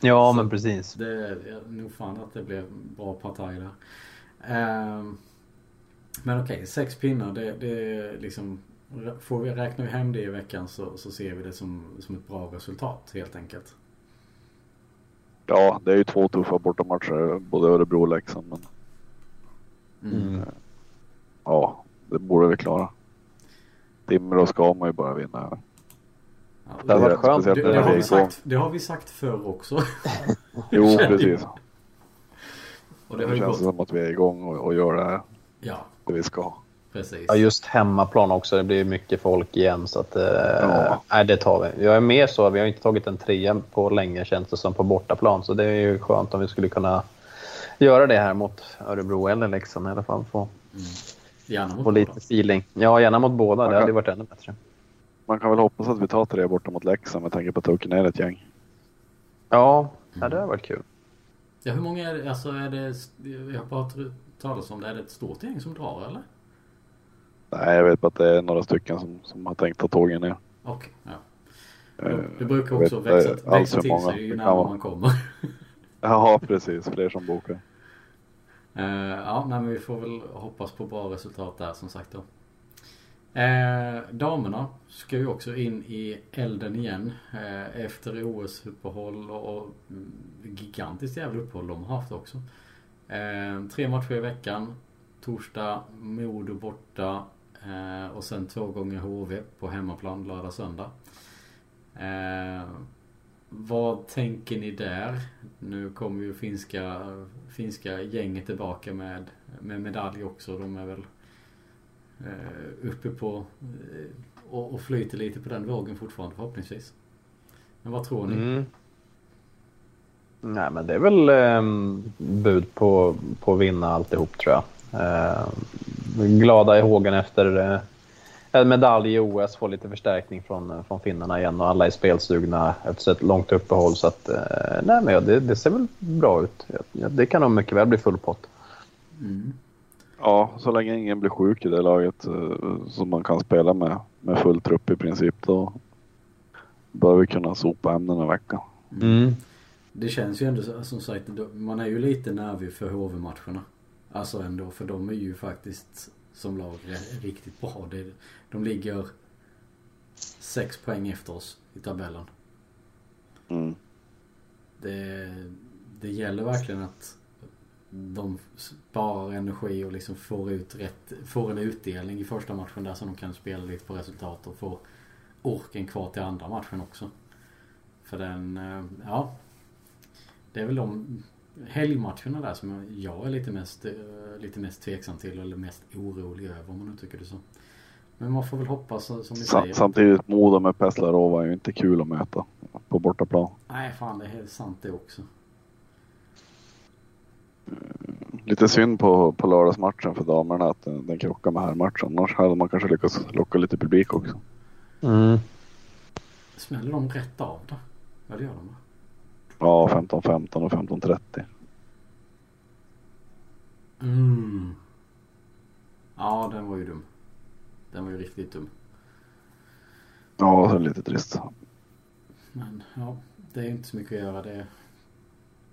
Ja, Så men precis. Det är nog fan att det blev bra partaj där. Um, men okej, okay, sex pinnar det, det är liksom Får vi, räknar vi hem det i veckan så, så ser vi det som, som ett bra resultat helt enkelt. Ja, det är ju två tuffa bortamatcher, både Örebro och Leksand. Men... Mm. Eh, ja, det borde vi klara. Timrå ska man ju bara vinna. Ja, det, det, skönt. Det, det, har vi sagt, det har vi sagt förr också. jo, precis. Och det, det känns gått... som att vi är igång och, och gör det här. Ja. Det vi ska. Precis. Ja, just hemmaplan också. Det blir mycket folk igen. Så att, eh, ja. nej, det tar vi. Jag är mer så. Vi har inte tagit en trea på länge känns det som på bortaplan. Så det är ju skönt om vi skulle kunna göra det här mot Örebro eller Leksand i alla fall. Få, mm. Gärna mot få lite feeling. Ja, gärna mot båda. det hade varit ännu bättre. Man kan väl hoppas att vi tar tre borta mot Leksand med tanke på att åker ner ett gäng. Ja, mm. det har varit kul. Ja, hur många är det? Alltså är det... Jag har bara talat om det. Är det ett stort gäng som drar eller? Nej, jag vet bara att det är några stycken som, som har tänkt ta tågen ner. Okej, okay, ja. Eh, det brukar också växa, växa till många. sig ju närmare man kommer. ja, precis. Fler som bokar. Uh, ja, men vi får väl hoppas på bra resultat där som sagt då. Uh, damerna ska ju också in i elden igen uh, efter OS-uppehåll och, och mm, gigantiskt jävla uppehåll de har haft också. tre matcher i veckan. Torsdag Modo borta, och sen två gånger HV på hemmaplan lördag, söndag. Vad tänker ni där? Nu kommer ju finska, finska gänget tillbaka med, med medalj också. De är väl eh, uppe på eh, och, och flyter lite på den vågen fortfarande förhoppningsvis. Men vad tror ni? Mm. Nej men det är väl eh, bud på, på att vinna alltihop tror jag. Eh, glada i hågen efter eh, en medalj i OS, få lite förstärkning från, eh, från finnarna igen och alla är spelsugna efter ett långt uppehåll. Så att, nej, men det, det ser väl bra ut. Det kan nog mycket väl bli full pott. Mm. Ja, så länge ingen blir sjuk i det laget som man kan spela med, med full trupp i princip då bör vi kunna sopa hem den här veckan. Mm. Det känns ju ändå som sagt, man är ju lite nervig för HV-matcherna. Alltså ändå, för de är ju faktiskt som lag riktigt bra. De ligger sex poäng efter oss i tabellen. Mm. Det, det gäller verkligen att de sparar energi och liksom får ut rätt, får en utdelning i första matchen där så de kan spela lite på resultat och få orken kvar till andra matchen också. För den, eh, ja. Det är väl de helgmatcherna där som jag, är lite mest, eh, lite mest tveksam till eller mest orolig över om man nu tycker det så. Men man får väl hoppas som ni säger. Samtidigt Modo med Peslarova är ju inte kul att möta på bortaplan. Nej fan det är helt sant det också. Lite synd på, på lördagsmatchen för damerna att den, den krockar med herrmatchen. Annars hade man kanske lyckats locka lite publik också. Mm. Smäller de rätt av då? Ja det gör de va? Ja, 15-15 och 15-30. Mm. Ja den var ju dum. Den var ju riktigt dum. Ja, lite trist. Men ja, det är inte så mycket att göra. Det är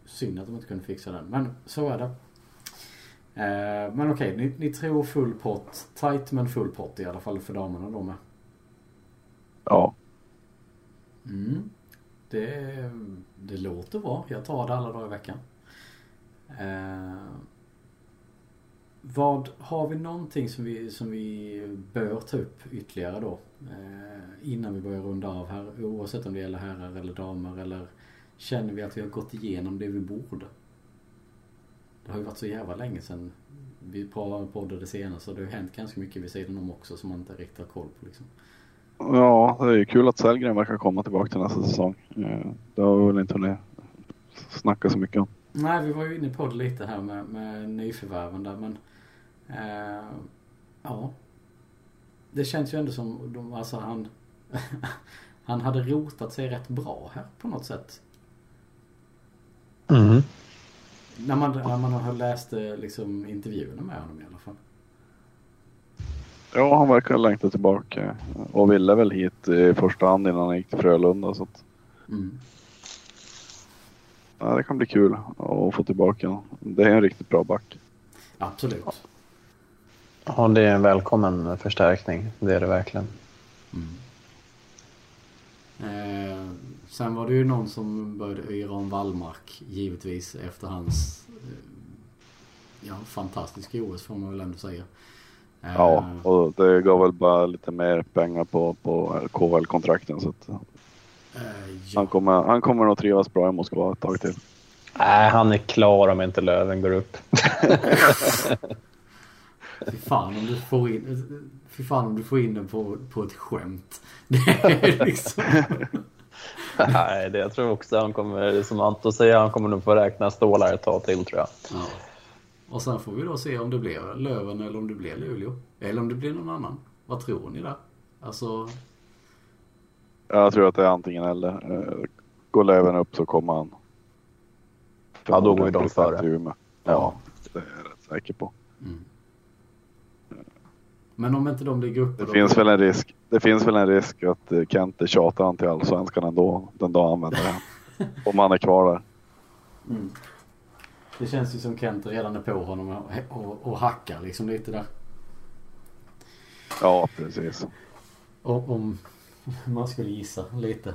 synd att de inte kunde fixa den. Men så är det. Eh, men okej, ni, ni tror full pott. Tight men full pott i alla fall för damerna då med. Ja, Mm. Det, det låter bra. Jag tar det alla dagar i veckan. Eh, vad Har vi någonting som vi, som vi bör ta upp ytterligare då? Eh, innan vi börjar runda av här. Oavsett om det gäller herrar eller damer eller känner vi att vi har gått igenom det vi borde? Det har ju varit så jävla länge sedan vi poddade senast så det har hänt ganska mycket vid sidan om också som man inte riktigt har koll på liksom. ja det är ju kul att Sellgren verkar komma tillbaka till nästa säsong. Eh, Det har vi väl inte hunnit snacka så mycket om. Nej, vi var ju inne på det lite här med, med nyförvärven där men eh, Ja Det känns ju ändå som de, alltså han Han hade rotat sig rätt bra här på något sätt. Mm. När man, när man har läst eh, liksom intervjuerna med honom i alla fall. Ja, han verkar längta tillbaka och ville väl hit i första hand innan han gick till Frölunda. Så att, Mm. ja, det kan bli kul att få tillbaka honom. Det är en riktigt bra back. Absolut. Ja, det är en välkommen förstärkning. Det är det verkligen. Mm. Eh, sen var det ju någon som började yra om Wallmark givetvis efter hans eh, ja, fantastiska OS får man väl ändå säga. Eh, Ja, och det gav väl bara lite mer pengar på, på KHL-kontrakten. Så att eh, han, ja. kommer, han kommer nog trivas bra i Moskva ett tag till. Nej, han är klar om inte Löven går upp. Fy fan om du får in, fy fan om du får in den på, på ett skämt. Det är liksom... Nej, det jag tror också han kommer, som Anton säger, han kommer nog få räkna stålar ett tag till tror jag. Ja. Och sen får vi då se om det blir Löven eller om det blir Luleå. Eller om det blir någon annan. Vad tror ni där? Alltså, Jag tror att det är antingen eller. Eh, Går Löven upp så kommer han. Ja, då går ju de före. Ja, det är jag rätt säker på. mm. Men om inte de ligger uppe Det då? finns väl en risk. Det finns väl en risk att eh, Kente tjatar han till allsvenskan ändå. Den dag han vänder hem. Om han är kvar där. Mm. Det känns ju som Kent redan är på honom och, och, och hackar liksom lite där. Ja, precis. Och, om man skulle gissa lite.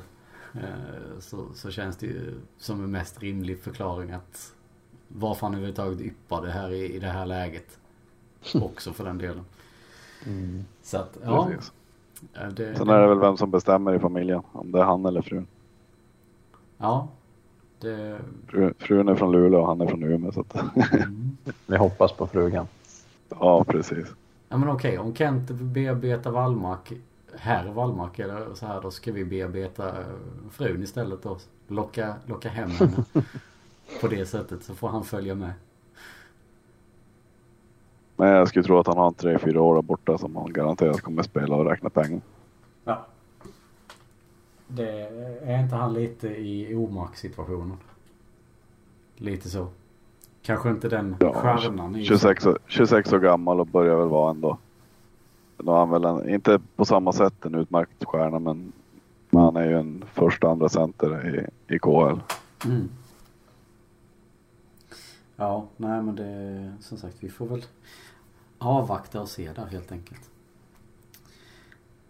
eh, Så, så känns det ju som en mest rimlig förklaring att varför han överhuvudtaget yppar det här i, i det här läget. Också för den delen. Så att, ja. precis. Det, Sen är det väl vem som bestämmer i familjen. Om det är han eller frun. Ja. Det, Fru, frun är från Luleå och han är från Umeå. Så att, mm. Vi hoppas på frugan. ja, precis. Ja men okej, om Kent bearbetar Wallmark, herr Wallmark eller så här då ska vi bearbeta eh, frun istället då. Locka, locka hem henne på det sättet så får han följa med. Men jag skulle tro att han har en tre, fyra år där borta som han garanterat kommer spela och räkna pengar. Ja. Det är inte han lite i Omark-situationen? Lite så. Kanske inte den Ja, stjärnan i 26, år- 26 år gammal och börjar väl vara ändå. Då är han väl en, inte på samma sätt en utmärkt stjärna men, men han är ju en första andra center i, i KHL. Mm. Ja, nej men det som sagt vi får väl avvakta och se där helt enkelt.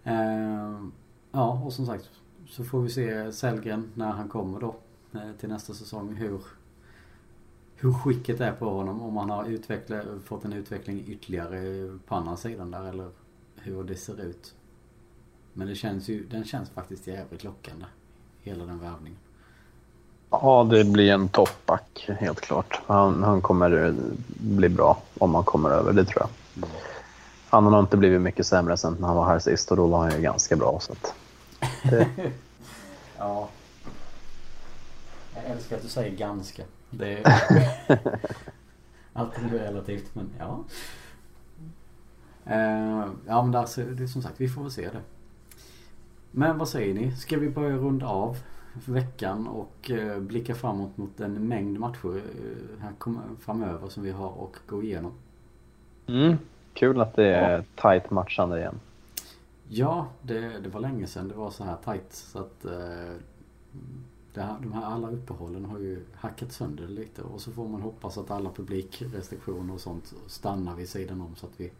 Ehm, ja och som sagt så får vi se Sellgren när han kommer då eh, till nästa säsong hur hur skicket är på honom om han har utvecklat, fått en utveckling ytterligare på andra sidan där eller hur det ser ut. Men det känns ju, den känns faktiskt jävligt lockande. Hela den värvningen. Ja, det blir en toppback helt klart. Han, han kommer bli bra om han kommer över, det tror jag. Mm. Han har inte blivit mycket sämre sen när han var här sist och då var han ju ganska bra. Så det... ja. Jag älskar att du säger ganska. Det är... Allting är relativt men ja. Uh, ja men alltså, det är som sagt, vi får väl se det. Men vad säger ni? Ska vi börja runda av veckan och uh, blicka framåt mot en mängd matcher uh, här framöver som vi har att gå igenom? Mm, kul att det är ja. tight matchande igen. Ja, det, det var länge sedan det var så här tight så att det här, de här alla uppehållen har ju hackat sönder lite och så får man hoppas att alla publikrestriktioner och sånt stannar vid sidan om så att vi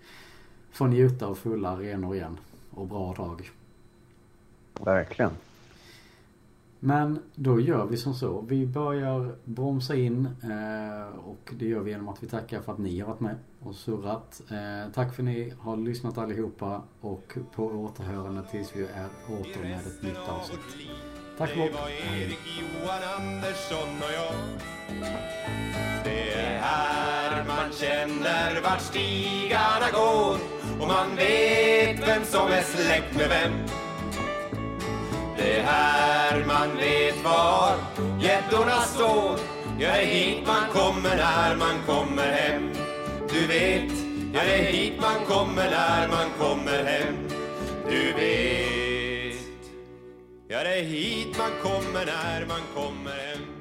får njuta av fulla arenor igen och bra drag. Verkligen. Men då gör vi som så. Vi börjar bromsa in eh, och det gör vi genom att vi tackar för att ni har varit med och surrat. Eh, tack för att ni har lyssnat allihopa och på återhörande tills vi är åter med ett nytt avsnitt. Tack och. Det var Erik Johan Andersson och jag. Det är här man känner vart stigarna går och man vet vem som är släkt med vem. Det är här man vet var gäddorna står. Ja, det är hit man kommer när man kommer hem. Du vet, ja, det är hit man kommer när man kommer hem. Du vet. Ja, det är hit man kommer när man kommer hem